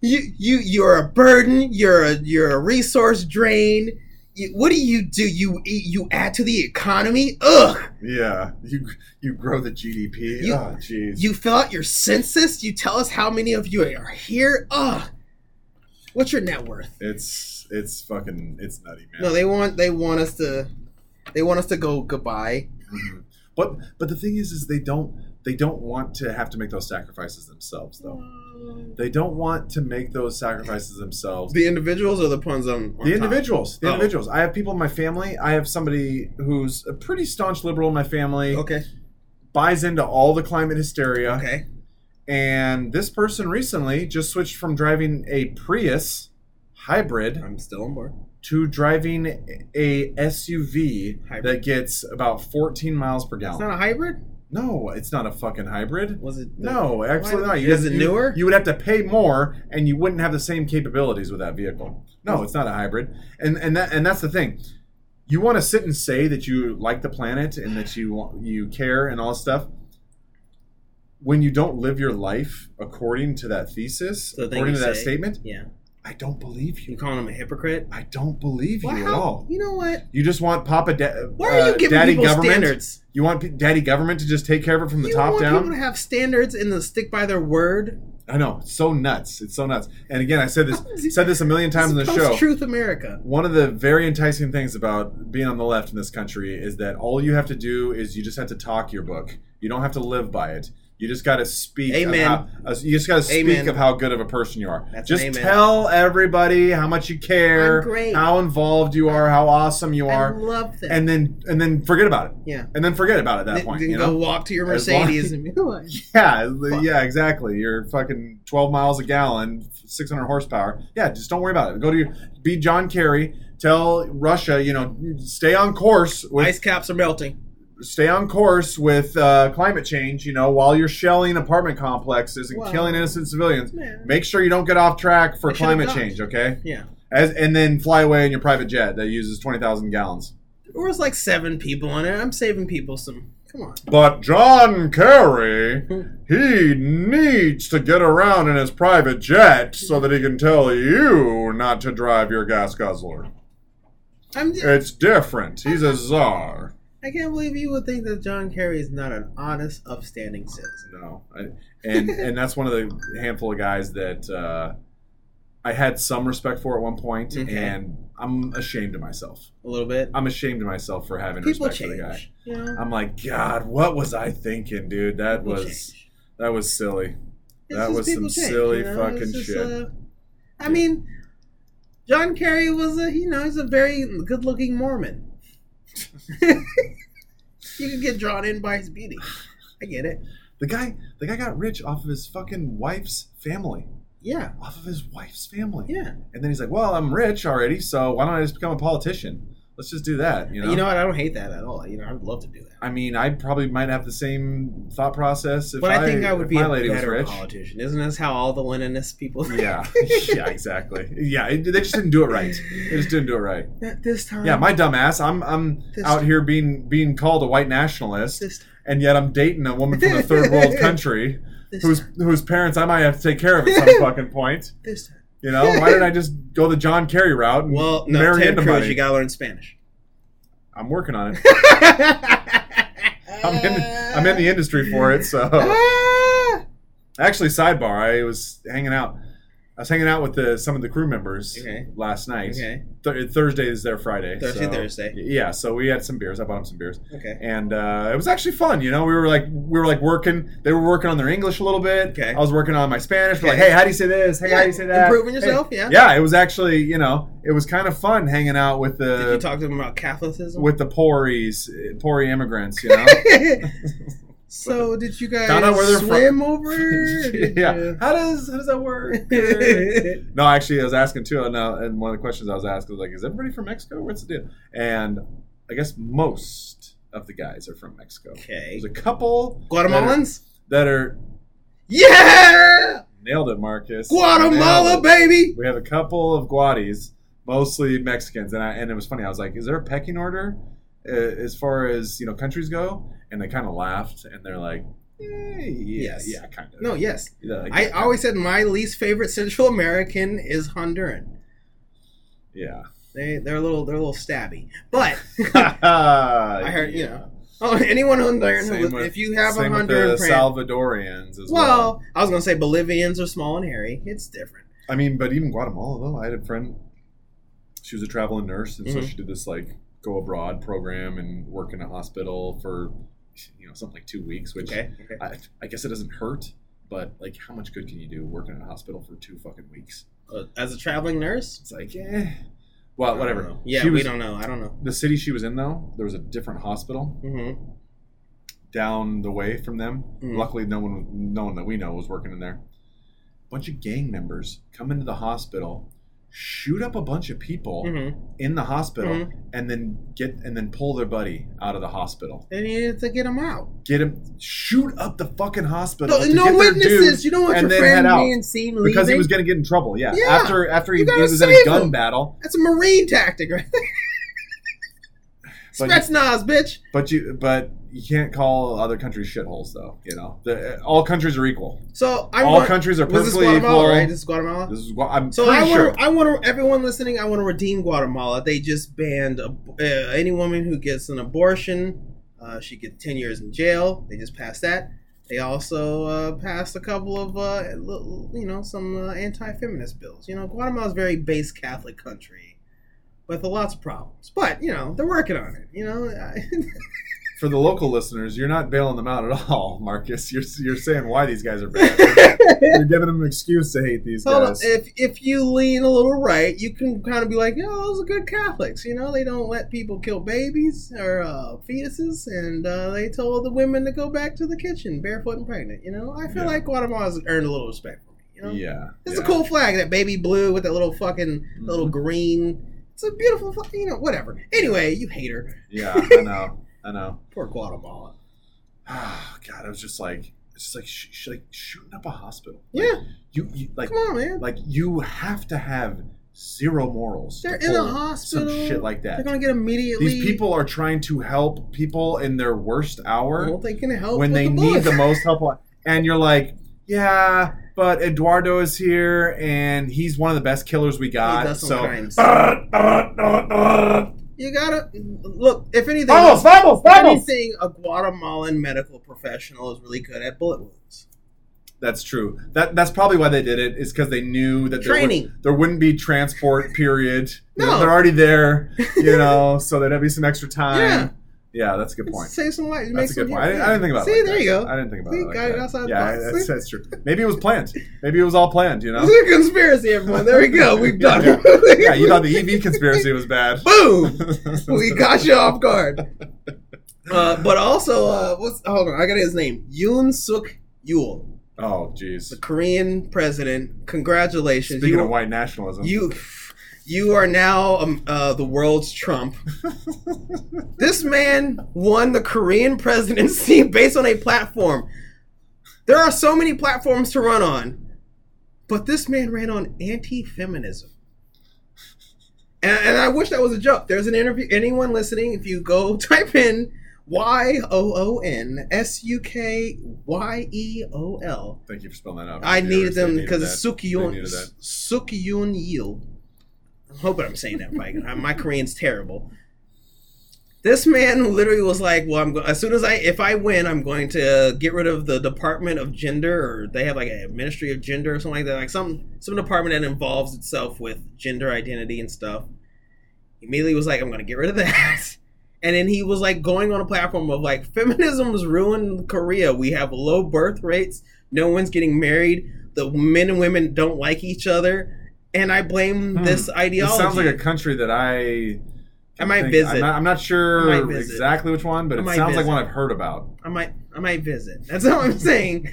you, you, you're a burden. You're a, you're a resource drain. You, what do you do? You, you add to the economy. Ugh. Yeah, you you grow the GDP. You- oh, jeez. You fill out your census. You tell us how many of you are here. Ugh. What's your net worth? It's it's fucking it's nutty, man. No, they want they want us to they want us to go goodbye. Mhm. But but the thing is, is they don't they don't want to have to make those sacrifices themselves, though. They don't want to make those sacrifices themselves. The individuals or the puns on, on The top? individuals, the Oh. individuals. I have people in my family. I have somebody who's a pretty staunch liberal in my family. Okay. Buys into all the climate hysteria. Okay. And this person recently just switched from driving a Prius hybrid I'm still on board. to driving a SUV Hybrid. that gets about 14 miles per gallon. It's not a hybrid. no, it's not a fucking hybrid. Was it? the- No, absolutely not. You Is it newer? You would have to pay more, and you wouldn't have the same capabilities with that vehicle. No, it's not a hybrid, and and that and that's the thing. You want to sit and say that you like the planet and that you want- you care and all this stuff. When you don't live your life according to that thesis, The thing according to that say. statement, Yeah. I don't believe You you. calling him a hypocrite? I don't believe you Well, at all. You know what? You just want Papa, da- Why are you uh, giving Daddy people government. standards? You want P- Daddy government to just take care of it from the top down? you top want down. people to have standards and to stick by their word. I know, it's so nuts. It's so nuts. And again, I said this said this a million times in the show. Truth America. One of the very enticing things about being on the left in this country is that all you have to do is you just have to talk your book. You don't have to live by it. You just got to speak. Amen. how- uh, you just got to speak Amen. of how good of a person you are. That's just tell everybody how much you care, I'm great. how involved you are, how awesome you are. I love that. and then and then forget about it. yeah. And then forget about it at that Then, point. then You go know? walk to your long- Mercedes and be like, Yeah, yeah, exactly. You're fucking 12 miles a gallon, 600 horsepower. Yeah, just don't worry about it. Go to your, be John Kerry. Tell Russia, you know, stay on course with ice caps are melting. Stay on course with uh, climate change. You know, while you're shelling apartment complexes and Wow. killing innocent civilians, Yeah. make sure you don't get off track for should've climate change. Okay, Yeah. as and then fly away in your private jet that uses 20,000 gallons. There was like seven people in it. I'm saving people some. Come on. But John Kerry, he needs to get around in his private jet so that he can tell you not to drive your gas guzzler. I'm. Just, It's different. He's a czar. I can't believe you would think that John Kerry is not an honest, upstanding citizen. No, I, and and that's one of the handful of guys that uh, I had some respect for at one point, Okay. and I'm ashamed of myself. A little bit. I'm ashamed of myself for having People respect for the guy. change. You know? I'm like, God, what was I thinking, dude? That People was change. that was silly. It's that was some change, silly you know? fucking just, shit. uh, I mean, John Kerry was a you know he's a very good-looking Mormon. you can get drawn in by his beauty. I get it. The guy, the guy got rich off of his fucking wife's family, Yeah, off of his wife's family. yeah. And then he's like, "Well, I'm rich already, so why don't I just become a politician? Let's just do that." You know. You know what? I don't hate that at all. You know, I would love to do that. I mean, I probably might have the same thought process if But I think I, would be a better politician. Isn't this how all the Leninist people? Yeah, yeah, exactly. Yeah, they just didn't do it right. They just didn't do it right. Not this time. Yeah, my dumb ass. I'm I'm out here being being called a white nationalist, time. and yet I'm dating a woman from a third world country This whose time. whose parents I might have to take care of at some fucking point. This time. You know, why didn't I just go the John Kerry route and Well, no, marry Ted into Cruz, money? you gotta learn Spanish. I'm working on it. I'm in, I'm in the industry for it. So actually, sidebar, I was hanging out. I was hanging out with the, some of the crew members Okay. last night. Okay. Th- Thursday is their Friday. Thursday, so- Thursday. Yeah, so we had some beers. I bought them some beers, Okay. and uh, it was actually fun. You know, we were like we were like working. They were working on their English a little bit. Okay. I was working on my Spanish. We're like, hey, how do you say this? Hey, how do you say that? Improving Hey. yourself, yeah. Yeah, it was actually you know it was kind of fun hanging out with the. Did you talk to them about Catholicism? with the Poories, Poorie immigrants. You know. so did you guys Found out where they're from. swim over? Yeah. you- How does how does that work? no, actually, I was asking too, and, uh, and one of the questions I was asked was like, "Is everybody from Mexico? What's the deal?" And I guess most of the guys are from Mexico. okay. There's a couple Guatemalans? that are Yeah! nailed it, Marcus. Guatemala, it. baby! We have a couple of Guatis, mostly Mexicans, and I and it was funny. I was like, "Is there a pecking order uh, as far as you know countries go?" And they kind of laughed, and they're like, eh, "Yeah, Yes. yeah, kind of." No, yes. They're like, I always said my least favorite Central American is Honduran. yeah. They they're a little they're a little stabby. But I heard, you know, oh anyone Honduran who- with- if you have a Honduran Salvadorians as well. well, I was gonna say Bolivians are small and hairy. It's different. I mean, but even Guatemala though, I had a friend. She was a traveling nurse, and so Mhm. she did this like go abroad program and work in a hospital for you know something like two weeks, which Okay. okay. I, I guess it doesn't hurt. But like, how much good can you do working in a hospital for two fucking weeks? Uh, as a traveling nurse? It's like, eh. Well, whatever. Yeah, She we was- don't know. I don't know. The city she was in though, there was a different hospital Mm-hmm. down the way from them. Mhm. Luckily, no one, no one that we know was working in there. bunch of gang members come into the hospital, shoot up a bunch of people Mm-hmm. in the hospital, Mhm. and then get and then pull their buddy out of the hospital. They needed to get him out. Get him, shoot up the fucking hospital. No, to no get their witnesses. dude You don't want your friend being seen leaving. because he was going to get in trouble. Yeah, Yeah. after after he, he was in a gun him. battle. That's a marine tactic, right? there. Scratch Nas, bitch. But you but you can't call other countries shitholes though. You know, the, all countries are equal. So I all want. countries are this perfectly Guatemala, equal. right? This is Guatemala. This is what I'm So I want, to, I want to, everyone listening, I want to redeem Guatemala. They just banned uh, any woman who gets an abortion, uh, she gets ten years in jail. They just passed that. They also uh, passed a couple of, uh, you know, some uh, anti-feminist bills. You know, Guatemala's a very base Catholic country with a lots of problems, but you know, they're working on it. You know, For the local listeners, you're not bailing them out at all, Marcus. You're you're saying why these guys are bad. you're giving them an excuse to hate these Hold on. guys. If if you lean a little right, you can kind of be like, "Yo, those are good Catholics." You know, they don't let people kill babies or uh, fetuses, and uh, they told the women to go back to the kitchen barefoot and pregnant. You know, I feel Yeah. like Guatemala's earned a little respect. You know, yeah, it's yeah. a cool flag, that baby blue with that little fucking little Mhm. green. It's a beautiful, fu- you know, whatever. Anyway, you hate her. Yeah, I know, I know. Poor Guatemala. Oh, God, I was just like, it's just like sh- sh- like shooting up a hospital. Yeah, You, you like come on, man. like you have to have zero morals. to They're in a pull hospital. Some shit like that. They're that. gonna get immediately. These people are trying to help people in their worst hour. Well, they can help when with they the need the most help. And you're like, yeah, but Eduardo is here, and he's one of the best killers we got. does some so, crimes. You gotta look. If anything, vamos, if vamos. anything, a Guatemalan medical professional is really good at bullet wounds. That's true. That that's probably why they did it. Is because they knew that there, would, Training. there wouldn't be transport. Period. You know, No. they're already there. You know, so there'd be some extra time. Yeah. Yeah, that's a good point. Save some lives. That's a good point. I didn't, I didn't think about it. See, like there that. you go. I didn't think about See, it. Like got it that. outside the yeah, box. that's, that's true. Maybe it was planned. Maybe it was all planned. You know. It's a conspiracy, everyone. There we go. We've done Yeah. it. yeah, you thought the EV conspiracy was bad. Boom. we got you off guard. Uh, but also, uh, what's hold on? I got his name. Yoon Suk Yeol, Oh, jeez. the Korean president. Congratulations. Speaking you, of white nationalism, you, you are now um, uh, the world's Trump. This man won the Korean presidency based on a platform. There are so many platforms to run on, but this man ran on anti-feminism. And, and I wish that was a joke. There's an interview. Anyone listening, if you go type in Y O O N S U K Y E O L, thank you for spelling that out. I needed them because that. it's They Sukyun needed that. Sukyun Yil. I'm hoping I'm saying that right. My Korean's terrible. This man literally was like, "Well, I'm go- as soon as I if I win, I'm going to get rid of the Department of Gender, or they have like a Ministry of Gender or something like that, like some some department that involves itself with gender identity and stuff." Immediately was like, "I'm going to get rid of that." And then he was like going on a platform of like feminism has ruined Korea. We have low birth rates. No one's getting married. The men and women don't like each other. And I blame Hmm. this ideology. It sounds like a country that I. I might think- visit. I'm not, I'm not sure exactly which one, but it sounds like one I've heard about. I might I might visit. That's all I'm saying.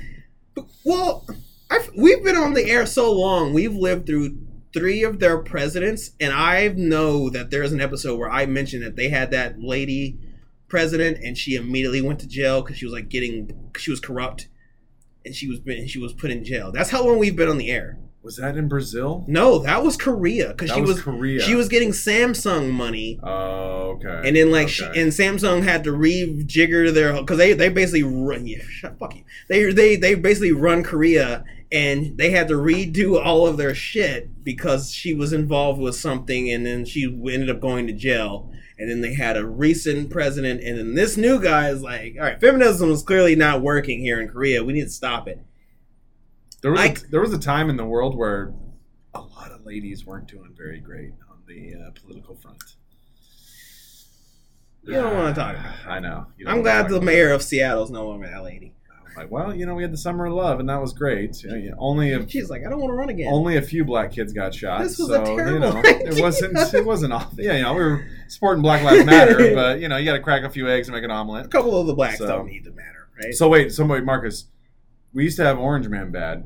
But- Well, I've, we've been on the air so long. We've lived through three of their presidents, and I know that there's an episode where I mentioned that they had that lady president, and she immediately went to jail because she was like getting she was corrupt, and she was been she was put in jail. That's how long we've been on the air. Was that in Brazil? No, that was Korea because she was, was Korea. she was getting Samsung money. Oh, okay. And then like she, and Samsung had to rejigger their because they they basically run yeah shut fuck you they they they basically run Korea and they had to redo all of their shit because she was involved with something and then she ended up going to jail and then they had a recent president and then this new guy is like all right feminism is clearly not working here in Korea we need to stop it There was, I- a, there was a time in the world where a lot of ladies weren't doing very great on the uh, political front. You don't wanna talk about it. I know. You don't I'm glad the mayor of Seattle is no longer that lady it. Like, well, you know, we had the summer of love, and that was great. You know, Only a, she's like I don't want to run again only a few black kids got shot. This was so, a terrible you know, idea. it wasn't. It wasn't off. Yeah, you know, we were supporting Black Lives Matter, but you know, you got to crack a few eggs and make an omelet. a couple of the blacks So- don't need to matter right So wait, so wait, Marcus. We used to have Orange Man bad.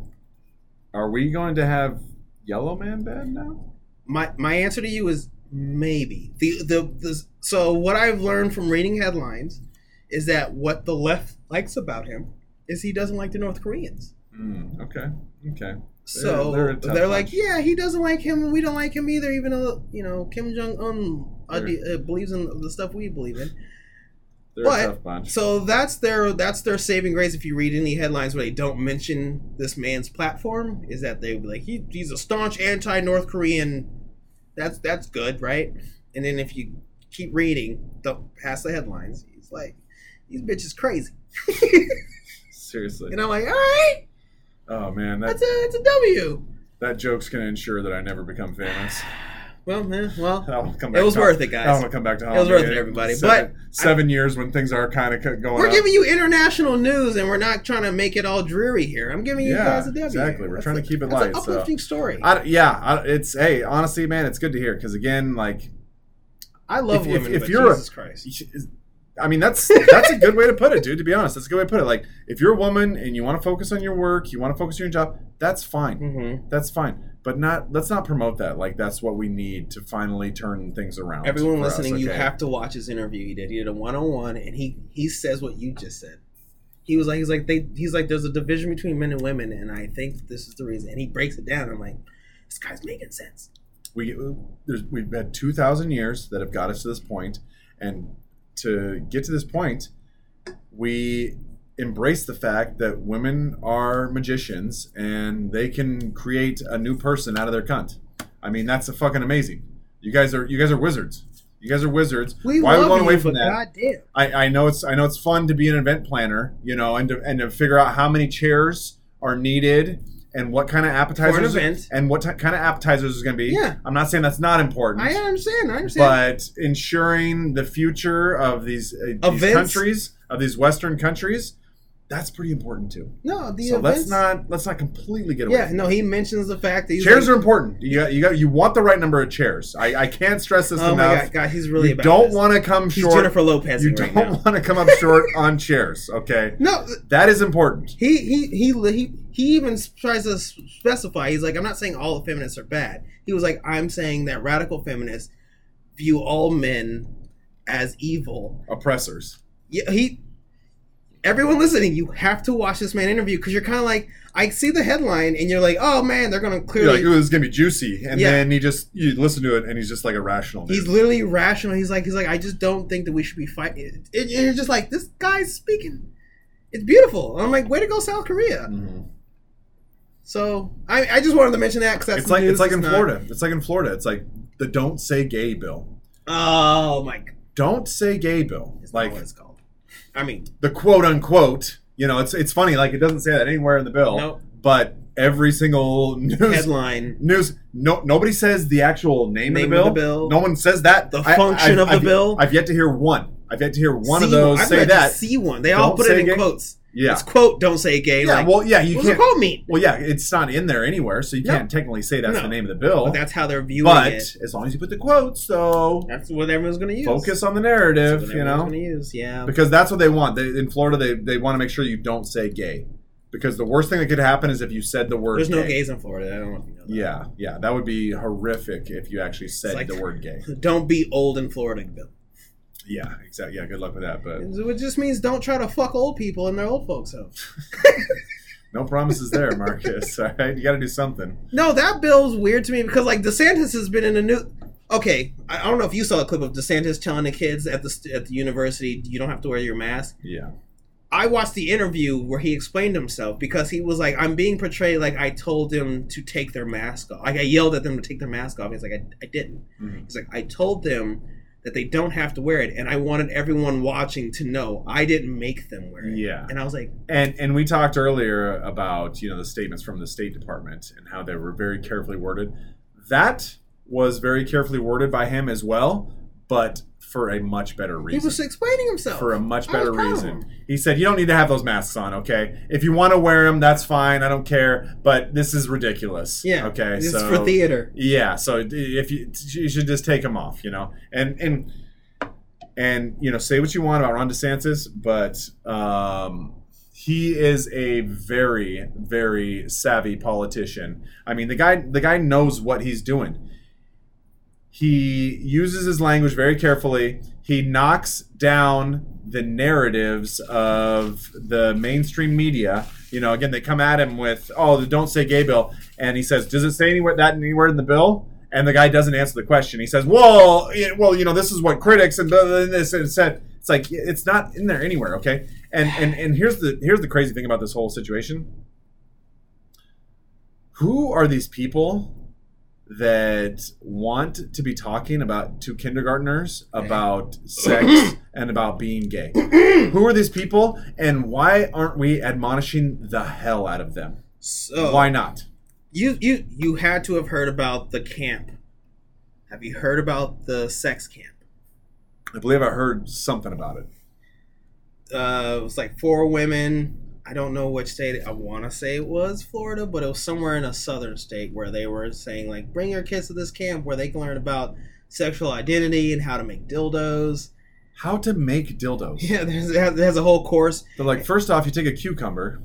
Are we going to have Yellow Man bad now? my my answer to you is maybe the the, the so what I've learned from reading headlines is that what the left likes about him is he doesn't like the North Koreans. Hmm. okay. Okay. So they're they're, tough like, yeah, he doesn't like him, and we don't like him either. Even though you know Kim Jong Un uh, uh, believes in the stuff we believe in. They're But- a tough bunch. So that's their that's their saving grace. If you read any headlines where they don't mention this man's platform, is that they be like he, he's a staunch anti North Korean. That's that's good, right? And then if you keep reading the past the headlines, he's like, these bitches crazy. Seriously. and I'm like, all right, oh man, that that's a that's a W. that joke's gonna ensure that I never become famous. Well, man, well, come back it was to- worth it, guys. will come back to Hollywood. It was worth it, everybody. Seven, seven years when things are kind of going. We're up. giving you international news, and we're not trying to make it all dreary here. I'm giving you Yeah, guys a W. exactly. We're That's trying to keep it light, An so- uplifting story. I, yeah, I, it's hey, honestly, man, it's good to hear because again, like I love If- if- women, if but you're a- Jesus Christ. I mean, that's that's a good way to put it, dude. To be honest, that's a good way to put it. Like, if you're a woman and you want to focus on your work, you want to focus on your job, that's fine. Mm-hmm. That's fine. But not let's not promote that. Like, that's what we need to finally turn things around. Everyone for us, listening, you have to watch his interview he did. He did a one on one, and he he says what you just said. He was like, he's like they, he's like, there's a division between men and women, and I think this is the reason. And he breaks it down. I'm like, this guy's making sense. we there's, we've had 2000 years that have got us to this point and to get to this point we embrace the fact that women are magicians and they can create a new person out of their cunt i mean that's a fucking amazing you guys are you guys are wizards you guys are wizards We why are we going away from but that goddamn. I, I know it's I know it's fun to be an event planner, you know, and to and to figure out how many chairs are needed and what kind of appetizers event. and what t- kind of appetizers is going to be. Yeah. I'm not saying that's not important, I understand. I understand. but ensuring the future of these, uh, these Events. countries, of these Western countries, that's pretty important too. no, the so let's not let's not completely get away. yeah, no. He mentions the fact that chairs like, are important. You got you got you want the right number of chairs. I, I can't stress this Oh enough. god, God, he's really you about don't want to come He's short. Jennifer Lopez You right don't want to come up short on chairs, okay? No, That is important. he he he he he even tries to specify. He's like, I'm not saying all feminists are bad. He was like, I'm saying that radical feminists view all men as evil. Oppressors. Yeah, he. Everyone listening, you have to watch this man interview because you're kind of like, I see the headline and you're like, oh man, they're gonna You're clearly. like, ooh, this is gonna be juicy, and Yeah. then he just you listen to it, and he's just like a rational. Dude. He's literally rational. He's like, he's like, I just don't think that we should be fighting. And you're just like, this guy's speaking. It's beautiful. I'm like, way to go, South Korea. Mhm. So I, I just wanted to mention that because that's It's like news. it's like in not- Florida. It's like in Florida. It's like the "Don't Say Gay" bill. Oh my! don't say gay bill. It's like I mean, the quote unquote. You know, it's it's funny. Like it doesn't say that anywhere in the bill. Nope. But every single news headline. news no nobody says the actual name, Name of, of the the bill. no one says that The function of the I've, bill. i've yet to hear one i've yet to hear one of those I've say the that See one. They all Don't put it in quotes. Yeah It's quote. Don't say gay. yeah like, well yeah you what can't quote mean? well yeah it's not in there anywhere so you No. can't technically say that's No. the name of the bill But that's how they're viewing but it. as long as you put the quotes though That's what everyone's going to use. focus on the narrative you know going to use. Yeah. because that's what they want they, in florida they, they want to make sure you don't say gay because the worst thing that could happen is if you said the word There's no gays in Florida. I don't know if you know that. yeah yeah that would be horrific if you actually said like- the word gay Don't be old in Florida, Bill. Yeah exactly yeah good luck with that but It just means don't try to fuck old people in their old folks' home. No promises there, Marcus. All right, you got to do something. No, that bill's weird to me because like DeSantis has been in a new. Okay, I I don't know if you saw a clip of DeSantis telling the kids at the st- at the university you don't have to wear your mask. Yeah, I watched the interview where he explained himself because he was like, "I'm being portrayed like I told them to take their mask off. Like I yelled at them to take their mask off." He's like, "I, I didn't." Mhm. He's like, "I told them that they don't have to wear it, and I wanted everyone watching to know I didn't make them wear it." yeah. And I was like, And and we talked earlier about you know the statements from the State Department and how they were very carefully worded. That was very carefully worded by him as well, but for a much better reason. he was explaining himself for a much better reason. him. He said, "You don't need to have those masks on, okay? If you want to wear them, that's fine. I don't care. But this is ridiculous. Yeah, okay. It's so for theater. Yeah, so if you you should just take them off, you know, and and and you know say what you want about Ron DeSantis, but um, he is a very very savvy politician. I mean, the guy the guy knows what he's doing. He uses his language very carefully. He knocks down the narratives of the mainstream media. You know, again, they come at him with, "Oh, don't say gay bill," and he says, "Does it say anywhere that anywhere in the bill?" And the guy doesn't answer the question. He says, "Well, well, you know, this is what critics and this and said." It's like it's not in there anywhere, okay? And and and here's the here's the crazy thing about this whole situation. Who are these people that want to be talking about to kindergartners about sex and about being gay? Who are these people, and why aren't we admonishing the hell out of them? So Why not? you you you had to have heard about the camp. Have you heard about the sex camp? I believe I heard something about it. Uh, it was like four women. I don't know which state. I want to say it was Florida, but it was somewhere in a southern state where they were saying like, bring your kids to this camp where they can learn about sexual identity and how to make dildos. How to make dildos? Yeah, there's it has, a whole course. But like, first off, you take a cucumber.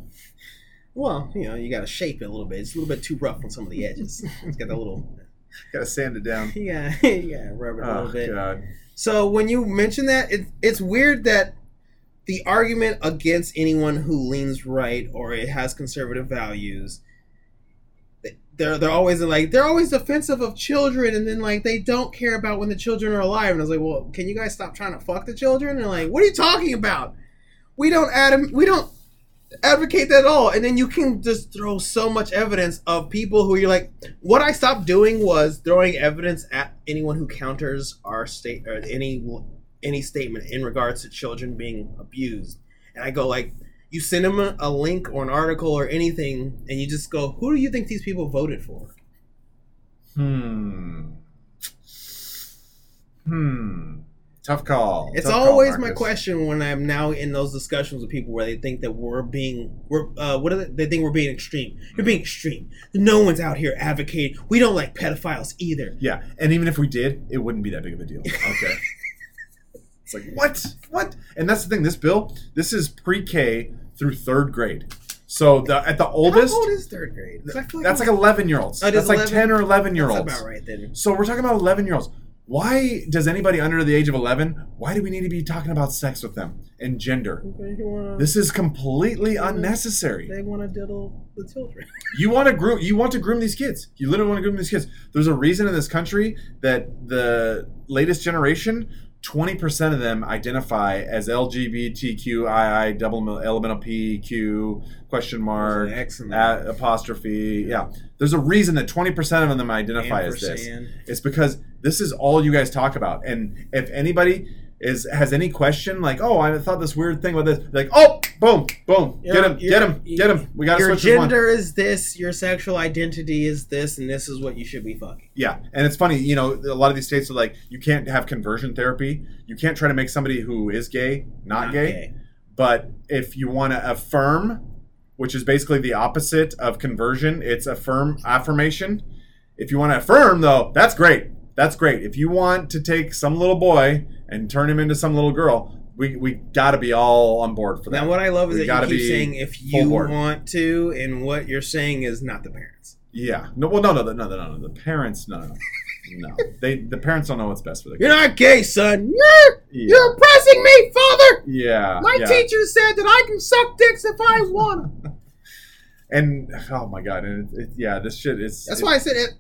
Well, you know, you got to shape it a little bit. It's a little bit too rough on some of the edges. It's got that little, Gotta sand it down. yeah, yeah, rub it a Oh little bit. god. So when you mention that, it, it's weird that the argument against anyone who leans right or it has conservative values, they're they're always like they're always defensive of children, and then like they don't care about when the children are alive. And I was like, well, can you guys stop trying to fuck the children? And like, what are you talking about? We don't add we don't advocate that at all. And then you can just throw so much evidence of people who you're like, what I stopped doing was throwing evidence at anyone who counters our state or any any statement in regards to children being abused. And I go like, you send them a, a link or an article or anything, and you just go, who do you think these people voted for? Hmm. Hmm. Tough call. It's Tough call, always my question when I'm now in those discussions with people where they think that we're being we're uh, what are they, they think we're being extreme. You're being extreme. No one's out here advocating. We don't like pedophiles either. Yeah, and even if we did, it wouldn't be that big of a deal. Okay. It's like what? What? And that's the thing. This bill, this is pre-K through third grade. So the at the oldest, How old is third grade? 'Cause I feel that's like eleven year olds. Oh, it that's like 11? ten or eleven year That's olds. about right then. So we're talking about eleven year olds. Why does anybody under the age of eleven? Why do we need to be talking about sex with them and gender? This is completely unnecessary. they want to diddle the children. You want to groom. You want to groom these kids. You literally want to groom these kids. There's a reason in this country that the latest generation, twenty percent of them identify as LGBTQII double elemental PQ question mark apostrophe. Yeah, there's a reason that twenty percent of them identify as this. It's because this is all you guys talk about. And if anybody, is has any question like, oh, I thought this weird thing about this, like, oh, boom, boom, get him, get him, get him. We got to Your switch one. gender is this. Your sexual identity is this, and this is what you should be fucking. Yeah, and it's funny, you know, a lot of these states are like, you can't have conversion therapy. You can't try to make somebody who is gay not, gay. But if you want to affirm, which is basically the opposite of conversion, it's affirm affirmation. If you want to affirm, though, that's great. That's great. If you want to take some little boy and turn him into some little girl, we we got to be all on board for that. Now, what I love is We that you keep saying if you board. want to, and what you're saying is not the parents. Yeah. No. Well, no, no, no, no, no, no. The parents, no, no, no. They the parents don't know what's best for their You're not gay, son. You're Yeah. you're oppressing me, father. Yeah. My yeah. teacher said that I can suck dicks if I want. And oh my god, and it, it, yeah, this shit is. That's it- why I said it.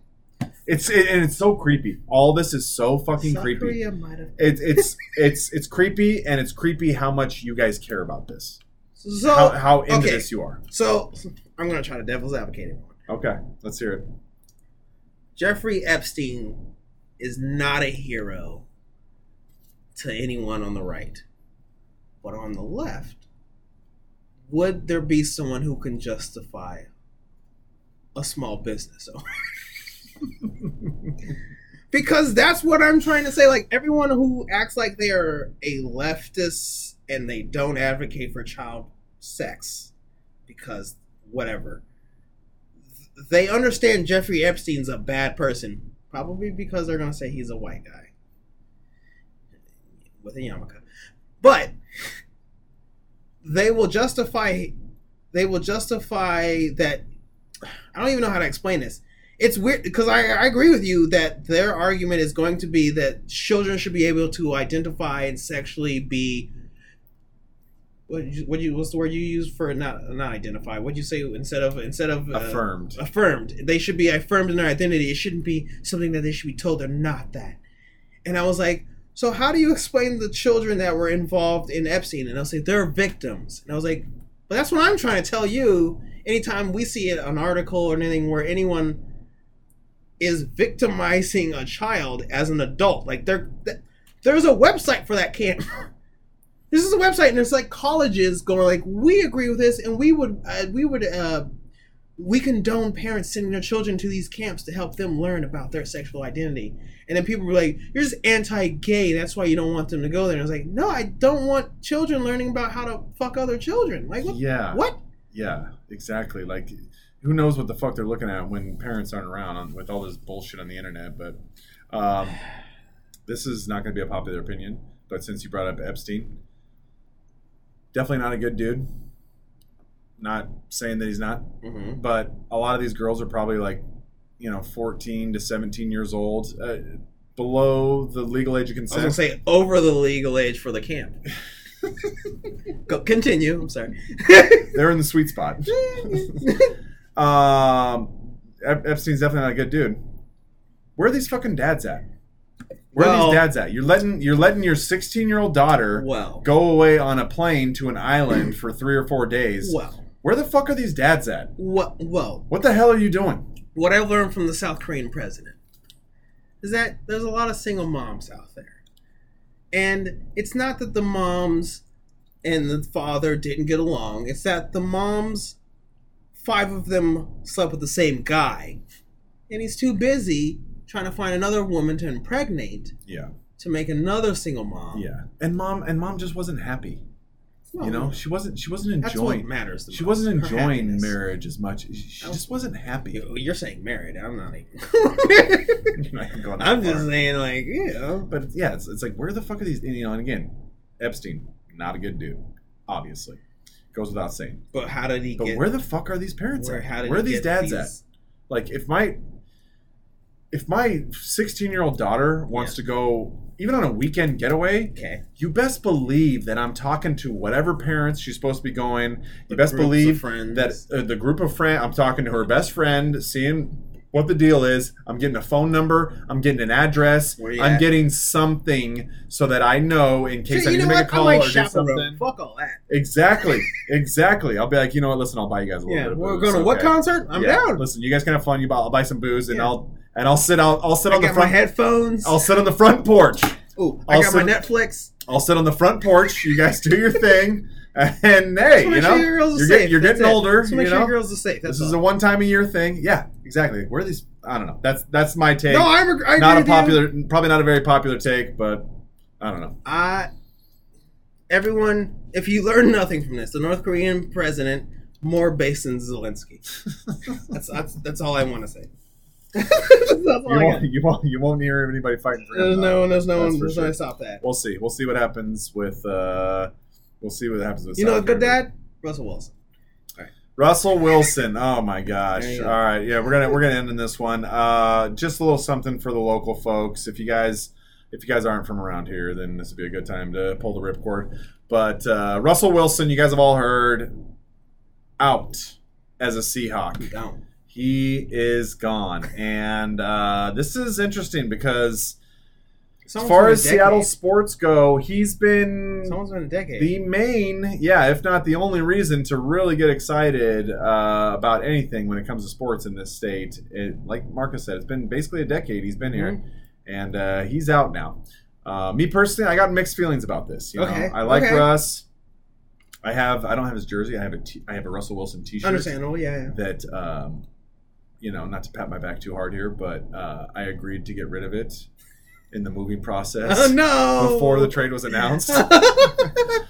It's it, and it's so creepy. All this is so fucking South creepy. Korea might have. It's it's it's it's creepy, and it's creepy how much you guys care about this. So how how into okay. this you are. so I'm gonna try to devil's advocate it. Okay, let's hear it. Jeffrey Epstein is not a hero to anyone on the right. But on the left, would there be someone who can justify a small business owner? because that's what I'm trying to say. Like everyone who acts like they are a leftist and they don't advocate for child sex because whatever they understand Jeffrey Epstein's a bad person, probably because they're gonna say he's a white guy with a yarmulke. But they will justify they will justify that I don't even know how to explain this. It's weird because I, I agree with you that their argument is going to be that children should be able to identify and sexually be what you, what you what's the word you use for not not identify? What'd you say instead of instead of uh, Affirmed. affirmed. They should be affirmed in their identity. It shouldn't be something that they should be told they're not that. And I was like, so how do you explain the children that were involved in Epstein? And they'll say they're victims. And I was like, but that's what I'm trying to tell you. Anytime we see an article or anything where anyone is victimizing a child as an adult, like there, there's a website for that camp. this is a website, and there's like colleges going like, we agree with this, and we would, uh, we would, uh, we condone parents sending their children to these camps to help them learn about their sexual identity. And then people were like, "You're just anti-gay. That's why you don't want them to go there." And I was like, "No, I don't want children learning about how to fuck other children. Like, what? Yeah. What? Yeah, exactly. Like, who knows what the fuck they're looking at when parents aren't around on, with all this bullshit on the internet. But um, this is not going to be a popular opinion. But since you brought up Epstein, definitely not a good dude. Not saying that he's not, Mm-hmm. but a lot of these girls are probably like, you know, 14 to 17 years old, uh, below the legal age of I was consent. gonna say over the legal age for the camp. Go, continue. I'm sorry. They're in the sweet spot. um, Ep- Epstein's definitely not a good dude. Where are these fucking dads at? Where are these dads at? You're letting you're letting your 16 year old daughter well, go away on a plane to an island for three or four days. well, Where the fuck are these dads at? what? Well, What the hell are you doing? what I learned from the South Korean president is that there's a lot of single moms out there. And it's not that the moms and the father didn't get along, it's that the moms, five of them slept with the same guy. And he's too busy trying to find another woman to impregnate Yeah, to make another single mom. yeah. And mom and mom just wasn't happy. You know, she wasn't she wasn't enjoying matters. The she wasn't enjoying marriage as much. She she oh. just wasn't happy. You- You're saying married. I'm not even. Not I'm far. just saying, like, you know. But yeah, it's, it's like where the fuck are these? You know, and again, Epstein, not a good dude, obviously, goes without saying. But how did he But get? where the fuck are these parents where, at? where are these dads at? Like if my if my 16 year old daughter wants Yeah. to go even on a weekend getaway, Okay. you best believe that I'm talking to whatever parents she's supposed to be going. You The best believe that uh, the group of friends. I'm talking to her best friend, seeing what the deal is. I'm getting a phone number. I'm getting an address. I'm at? getting something so that I know in case Shit, I need to make a call I or do something. Fuck all that. Exactly, exactly. I'll be like, you know what? Listen, I'll buy you guys a little Yeah, bit. Of we're booze, going to what concert? I'm Yeah, down. Listen, you guys can have fun. You buy, I'll buy some booze and Yeah. I'll and I'll sit out. I'll sit I on the front. headphones. I'll sit on the front porch. Ooh, I I'll got my Netflix. I'll sit on the front porch. You guys do your thing, and hey, you know, sure your you're, get, you're getting it. older. You make sure know, your girls are safe. That's this is a one time a year thing. Yeah, exactly. Where are these? I don't know. That's that's my take. No, I'm ag- I not a with you. popular, probably not a very popular take, but I don't know. I, everyone, if you learn nothing from this, the North Korean president more based than Zelensky. that's, that's that's all I want to say. You won't, you won't, you won't hear anybody fighting for him. There's no one. There's no one. There's no sure. to stop that. We'll see. We'll see what happens with. uh We'll see what happens with. You know, a good dad, Russell Wilson. Russell Wilson. Oh my gosh. All right. Yeah, we're gonna we're gonna end in this one. Uh, just a little something for the local folks. If you guys if you guys aren't from around here, then this would be a good time to pull the ripcord. But uh, Russell Wilson, you guys have all heard, out as a Seahawk. He is gone, and uh, this is interesting because as far as Seattle sports go, he's been almost been a decade. the main, yeah, if not the only reason to really get excited uh, about anything when it comes to sports in this state. It, like Marcus said, it's been basically a decade he's been here, Mm-hmm. and uh, he's out now. Uh, me personally, I got mixed feelings about this. You know, Okay, I like okay. Russ. I have. I don't have his jersey. I have a. T- I have a Russell Wilson T-shirt Understandable, yeah. yeah. that. Um, you know, not to pat my back too hard here, but uh, I agreed to get rid of it in the moving process Oh no! before the trade was announced.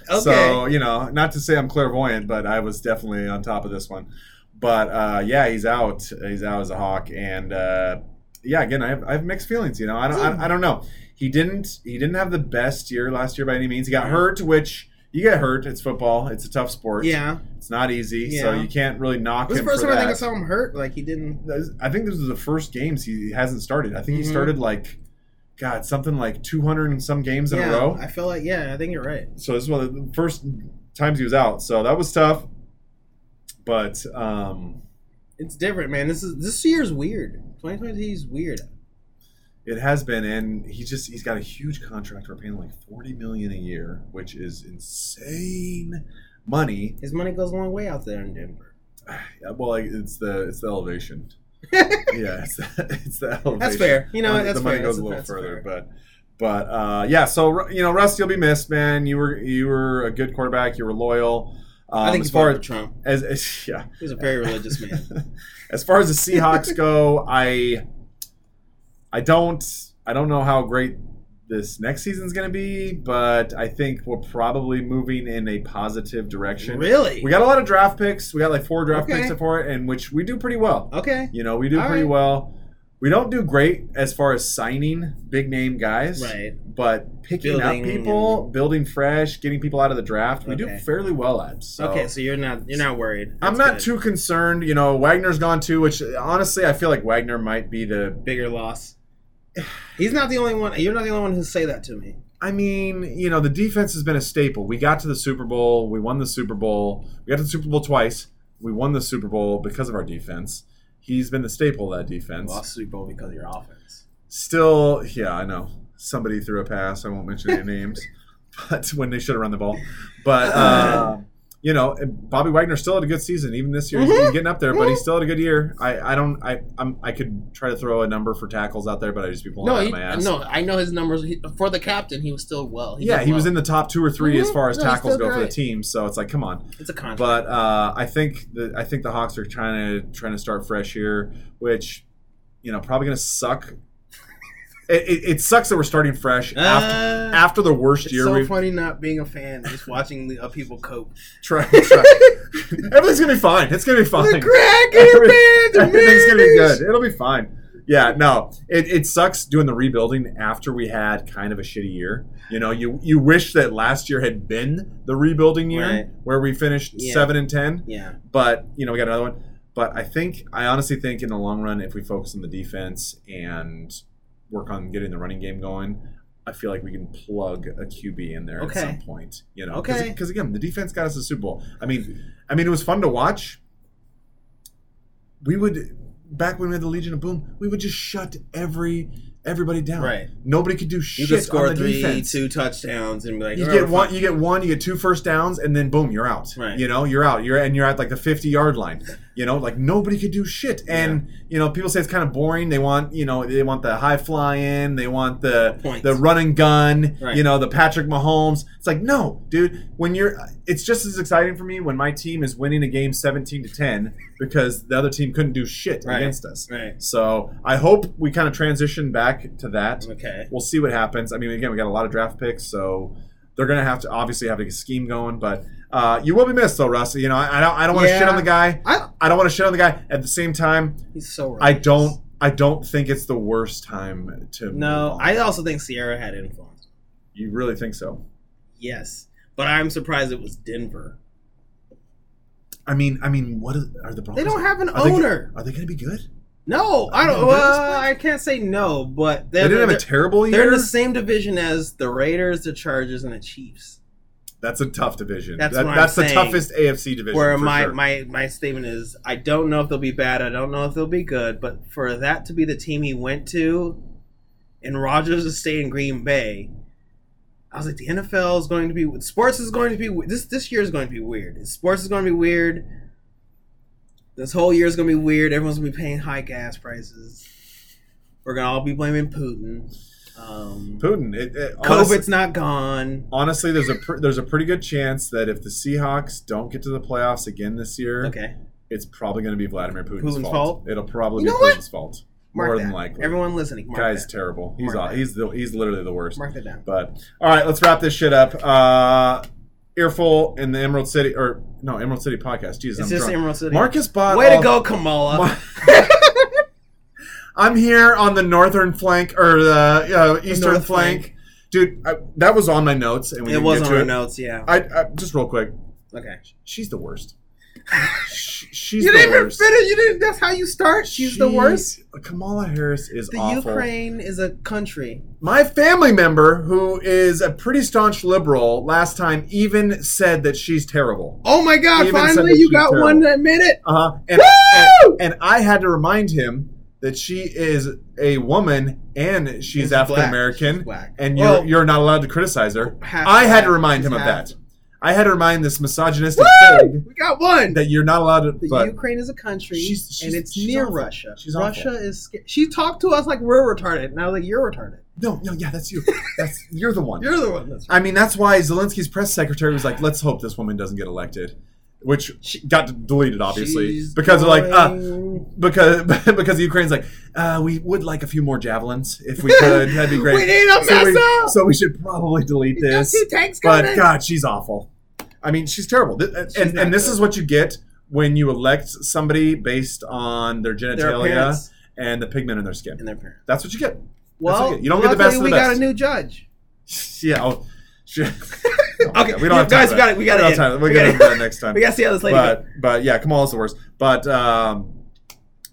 okay. So, you know, not to say I'm clairvoyant, but I was definitely on top of this one. But uh, yeah, he's out. He's out as a hawk, and uh, yeah, again, I have, I have mixed feelings. You know, I don't, I, I don't know. He didn't, he didn't have the best year last year by any means. He got hurt, which you get hurt. It's football. It's a tough sport. yeah. it's not easy, so you can't really knock This is him the first time I think I saw him hurt. Like he didn't. I think this was the first games he hasn't started. I think he Mhm. started like, God, something like 200 and some games in a row. I feel like yeah. I think you're right. so this is one of the first times he was out. So that was tough. But um, It's different, man. This is this year's weird. 2020 is weird. it has been, and he just he's got a huge contract. We're paying like 40 million a year, which is insane money. His money goes a long way out there in Denver. Yeah, Well, like, it's the it's the elevation. Yeah, it's the, it's the elevation. That's fair. You know, Money- that's the money fair. goes That's- a little further, fair. but but uh, yeah. So you know, Russ, you'll be missed, man. You were you were a good quarterback. You were loyal. Um, I think as he's far far as, Trump. as, as yeah, He's a very religious man. as far as the Seahawks go, I I don't I don't know how great this next season's going to be, but I think we're probably moving in a positive direction. really? We got a lot of draft picks. We got like four draft Okay. picks for it, and which we do pretty well. okay. You know, we do All pretty right. well. We don't do great as far as signing big name guys, Right. but picking Building up people, building fresh, getting people out of the draft, we do fairly well at. So. Okay, so you're not you're not worried. I'm not good. too concerned. You know, Wagner's gone too, which honestly, I feel like Wagner might be the. bigger loss. He's not the only one. You're not the only one who say that to me. I mean, you know, the defense has been a staple. We got to the Super Bowl. We won the Super Bowl. We got to the Super Bowl twice. We won the Super Bowl because of our defense. He's been the staple of that defense. Lost Super Bowl because of your offense. Still, yeah, I know. Somebody threw a pass. I won't mention any names, but when they should have run the ball. But uh, you know, Bobby Wagner still had a good season. Even this year, he's- he's getting up there, but he still had a good year. I, I don't, I, I'm, I could try to throw a number for tackles out there, but I just be pulling No, out he, of my ass. no, I know his numbers. He, for the captain, he was still well. yeah, did he was in the top two or 3 as Mhm. far as No, tackles go for the team. So it's like, come on. It's a contract. But uh, I think the I think the Hawks are trying to trying to start fresh here, which you know probably going to suck. It, it, it sucks that we're starting fresh after Uh, after the worst it's year so we've funny not being a fan, just watching the, uh, people cope. Try, tried. Everything's gonna be fine. It's gonna be fine. The cracker Every- man, the Everything's gonna be good. It'll be fine. Yeah, no, it, it sucks doing the rebuilding after we had kind of a shitty year. You know, you you wish that last year had been the rebuilding year Right. where we finished Yeah. seven and ten. Yeah, But you know, we got another one. But I think I honestly think in the long run, if we focus on the defense and work on getting the running game going, I feel like we can plug a QB in there Okay. at some point. You know, Okay. Because again, the defense got us the Super Bowl. I mean, I mean, it was fun to watch. We would back when we had the Legion of Boom, we would just shut every everybody down. Right. Nobody could do you shit You could score on the three, defense. two touchdowns, and be like, You "Oh, get one. fine." You get one. You get two first downs, and then boom, you're out. Right. You know, you're out. You're and you're at like the 50 yard line. You know, like nobody could do shit. And you know, people say it's kind of boring. They want you know they want the high fly in. They want the Points. the run and gun. Right. You know, the Patrick Mahomes. It's like no, dude. When you're, it's just as exciting for me when my team is winning a game seventeen to ten because the other team couldn't do shit Right. against us. Right. So I hope we kind of transition back to that. Okay. We'll see what happens. I mean, again, we got a lot of draft picks, so they're gonna have to obviously have a scheme going. But uh, you will be missed, though, Russ. You know, I, I don't, I don't want to Yeah. shit on the guy. I, I don't want to shit on the guy. At the same time, he's so. I don't, I don't think it's the worst time to. No. I also think Ciara had influence. You really think so? Yes, but I'm surprised it was Denver. I mean, I mean, what are, are the Broncos? They don't have an are they, owner. Are they going to be good? No, I don't. Well. I can't say no, but They didn't have a terrible year. they're in the same division as the Raiders, the Chargers, and the Chiefs. That's a tough division. That's That- that's the saying. toughest AFC division. Where my, sure. my my statement is, I don't know if they'll be bad. I don't know if they'll be good. But for that to be the team he went to, and Rogers to stay in Green Bay, I was like, the NFL is going to be sports is going to be this this year is going to be weird. Sports is going to be weird. This whole year is going to be weird. Everyone's going to be paying high gas prices. We're gonna all be blaming Putin. Um, Putin. It, it, honestly- COVID's not gone. honestly, there's a pr- there's a pretty good chance that if the Seahawks don't get to the playoffs again this year, Okay, it's probably going to be Vladimir Putin's, Putin's fault. fault? It'll probably You be? Putin's fault. mark More that. than likely. Everyone listening, mark Guy's that. terrible. He's that. he's the, he's literally the worst. Mark that down. But all right, let's wrap this shit up. Uh, Earful in the Emerald City or no Emerald City podcast. Jesus, It's I'm just drunk. Emerald City. Marcus bought. Way all- to go, Kamala. Mar- I'm here on the northern flank or the uh, eastern flank. flank. dude. I, that was on my notes, and we it was get on to our it. notes, yeah. I, I just real quick. Okay. She's the worst. She- she's You the didn't even worst. finish. You didn't. That's how you start. She's the worst. Kamala Harris is The awful. Ukraine is a country. My family member, who is a pretty staunch liberal, last time even said that she's terrible. Oh my God! Even finally, you got terrible. one admit it. Uh huh. And, and and I had to remind him that she is a woman and she's African. American, and you're Well, you're not allowed to criticize her. I had to remind him of half- that. I had to remind this misogynistic pig We got one. that you're not allowed to. The Ukraine is a country, She's- she's- and it's near awful. Russia. She's Russia awful. is. sca- She talked to us like we're retarded. Now that you're retarded, no, no, yeah, that's you. That's you're the one. you're the one that's. I mean, that's why Zelensky's press secretary was like, "Let's hope this woman doesn't get elected," which got deleted, obviously, She's because they're like, uh, because because the Ukraine's like, uh, we would like a few more javelins if we could. That'd be great. We need a so, we, so we should probably delete We this. two tanks But. God, she's awful. I mean, she's terrible. Th- And, and this good. is what you get when you elect somebody based on their their genitalia parents and the pigment in their skin. and their parents. That's what you get. Well, okay. You don't get the best of the we got a new judge. Yeah. Oh. Okay, we don't have time guys, we got it. We got it. We got got to next time. We gotta see how this lady. but but yeah, Kamala's the worst. But um,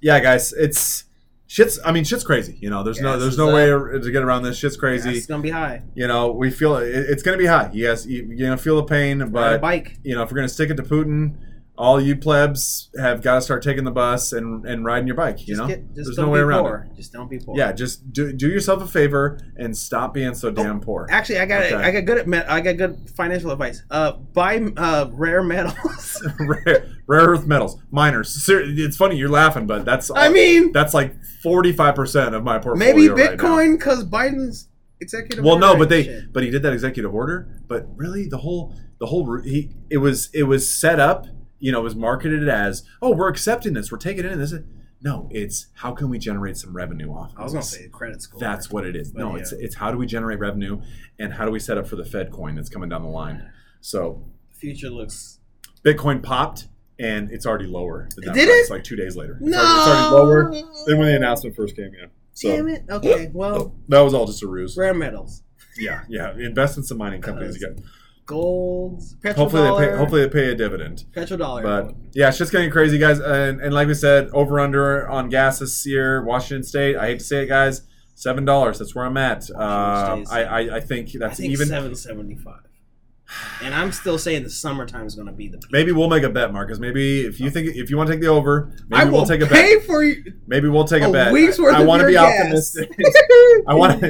yeah, guys, it's shit's. I mean, shit's crazy. You know, there's no there's no a- way to get around this. Shit's crazy. It's gonna be high. You know, we feel it, it's going to be high. You guys, you, you know, feel the pain, but bike. you know, if we're going to stick it to Putin, all you plebs have got to start taking the bus and, and riding your bike. You Just know, get, there's no way around poor. Just don't be poor. it. Yeah, just do, do yourself a favor and stop being so damn poor. Actually, I got Okay. I got good at I got good financial advice. Uh, buy uh rare metals. rare, rare earth metals, miners. It's funny you're laughing, but that's I mean, that's like forty five percent of my portfolio. maybe. Bitcoin because Biden's executive. Well, no, but they shit. but he did that executive order. But really, the whole the whole he it was it was set up. You know, it was marketed as oh we're accepting this, we're taking it in. This is no, it's how can we generate some revenue off? Of I was gonna say credit score. That's what it is. No, yeah. it's it's how do we generate revenue and how do we set up for the Fed coin that's coming down the line. So future looks. Bitcoin popped and it's already lower. Did price, it? It's like two days later. No. It's already, it's already lower than when the announcement first came. Yeah. So Damn it. Okay. Oh, well, that was all just a ruse. rare metals, Yeah, yeah. Invest in some mining companies again. Gold. Hopefully they pay. Hopefully they pay a dividend. petrodollar. But yeah, it's just getting crazy, guys. And, and like we said, over under on gas this year, Washington State. I hate to say it, guys, seven dollars. That's where I'm at. Uh, I, I I think I that's think even. seven seventy five. And I'm still saying the summertime is gonna be the. Peak. Maybe we'll make a bet, Marcus. Maybe if you think if you want to take the over, maybe I we'll take a pay bet. for you. Maybe we'll take a, a bet. week's worth I, of want to be gas. optimistic. I want.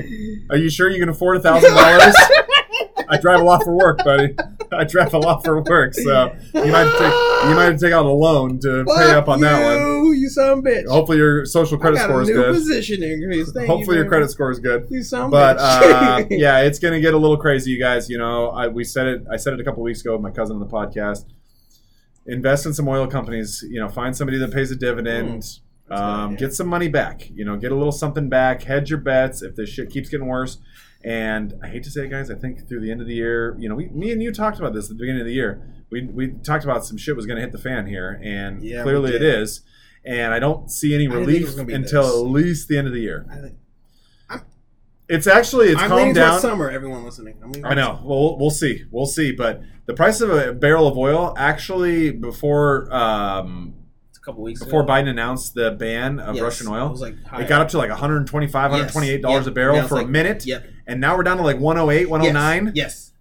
Are you sure you can afford a thousand dollars? I drive a lot for work, buddy. I drive a lot for work, so you might take you might have to take out a loan to pay up on that one. you, You son bitch. Hopefully your social credit got score a is new good. position increase. Thank Hopefully you your credit score is good. You son But uh, yeah, it's gonna get a little crazy, you guys. You know, I we said it. I said it a couple weeks ago with my cousin on the podcast. Invest in some oil companies. You know, find somebody that pays a dividend. That's Um. Get some money back. You know, get a little something back. Hedge your bets if this shit keeps getting worse. And I hate to say it, guys. I think through the end of the year, you know, we, me and you talked about this at the beginning of the year. We we talked about some shit was going to hit the fan here, and Yeah, clearly it is. And I don't see any I didn't think it relief was gonna be until this. at least the end of the year. I think- It's actually it's I'm calmed down. summer. Everyone listening. I know. Well, we'll see. We'll see. But the price of a barrel of oil actually before um, couple weeks before ago. Biden announced the ban of Yes, Russian It oil, was like higher. it got up to like 125 Yes. 128 dollars Yep. a barrel for a minute, Yep. and now we're down to like 108 109. Yes.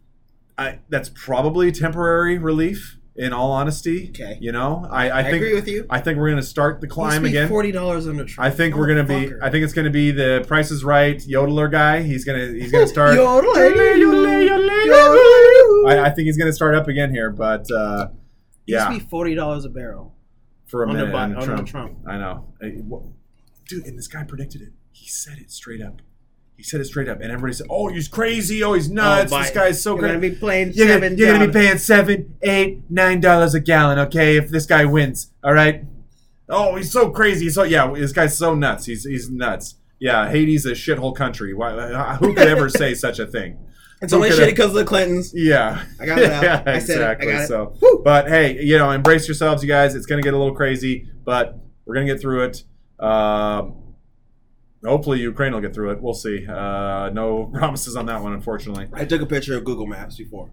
I, that's probably temporary relief. In all honesty, Okay. You know, I, I, I, think agree with you. I think we're going to start the climb again. Forty dollars under Trump. I think we're gonna be. I think it's gonna be the Price is Right yodeler guy. He's gonna. He's gonna start. I, I think he's going to start up again here, but uh, It used yeah, to be forty dollars a barrel for a under, minute. And under Trump. Trump. I know, I- dude. And this guy predicted it. He said it straight up. He said it straight up, and everybody said, "Oh, he's crazy. Oh, he's oh, nuts. Oh, this guy's so You're great." gonna be playing You're seven. gonna, you're gonna be paying seven, eight, nine dollars a gallon, okay? If this guy wins, all right. Oh, he's so crazy. So yeah, this guy's so nuts. He's he's nuts. Yeah, Haiti's a shithole country. Why, uh, who could ever say such a thing? It's only shitty because of the Clintons. Yeah. I got it out. yeah, I said it. I exactly. got it. So, Woo. but hey, you know, embrace yourselves, you guys. It's gonna get a little crazy, but we're gonna get through it. Um, hopefully, Ukraine will get through it. We'll see. Uh, no promises on that one, unfortunately. I took a picture of Google Maps before.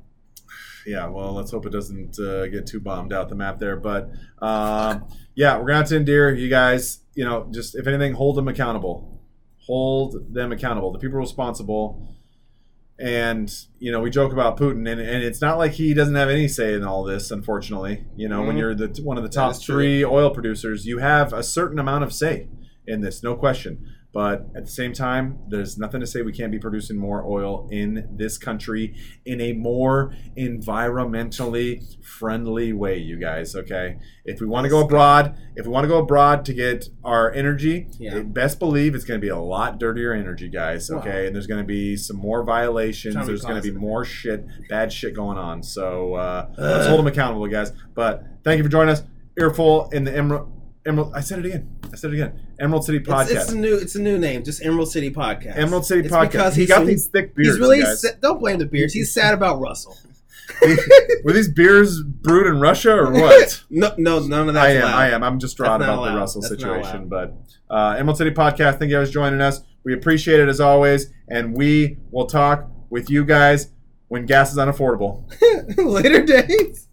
Yeah, well, let's hope it doesn't uh, get too bombed out the map there. But um, yeah, we're gonna have to endear you guys. You know, just if anything, hold them accountable. Hold them accountable. The people responsible. And you know, we joke about Putin, and, and it's not like he doesn't have any say in all this. Unfortunately, you know, when Mhm. you're the one of the top true. three oil producers, you have a certain amount of say in this, no question. But at the same time, there's nothing to say we can't be producing more oil in this country in a more environmentally friendly way, you guys. Okay, if we want to go abroad, if we want to go abroad to get our energy, Yeah. best believe it's going to be a lot dirtier energy, guys. Wow. Okay, and there's going to be some more violations. There's going to be more shit, bad shit going on. So uh, let's hold them accountable, guys. But thank you for joining us. Earful in the Emerald. Emerald. I said it again. I said it again. Emerald City Podcast. It's, it's a new. It's a new name. Just Emerald City Podcast. Emerald City It's Podcast. because he he's got these thick beers. He's really. sa- don't blame the beers. He's sad about Russell. Were these beers brewed in Russia or what? No, no, none of that. I am. I am. I'm just drawing about the. Russell That's situation. But uh, Emerald City Podcast, thank you guys for joining us. We appreciate it as always. And we will talk with you guys when gas is unaffordable. Later days.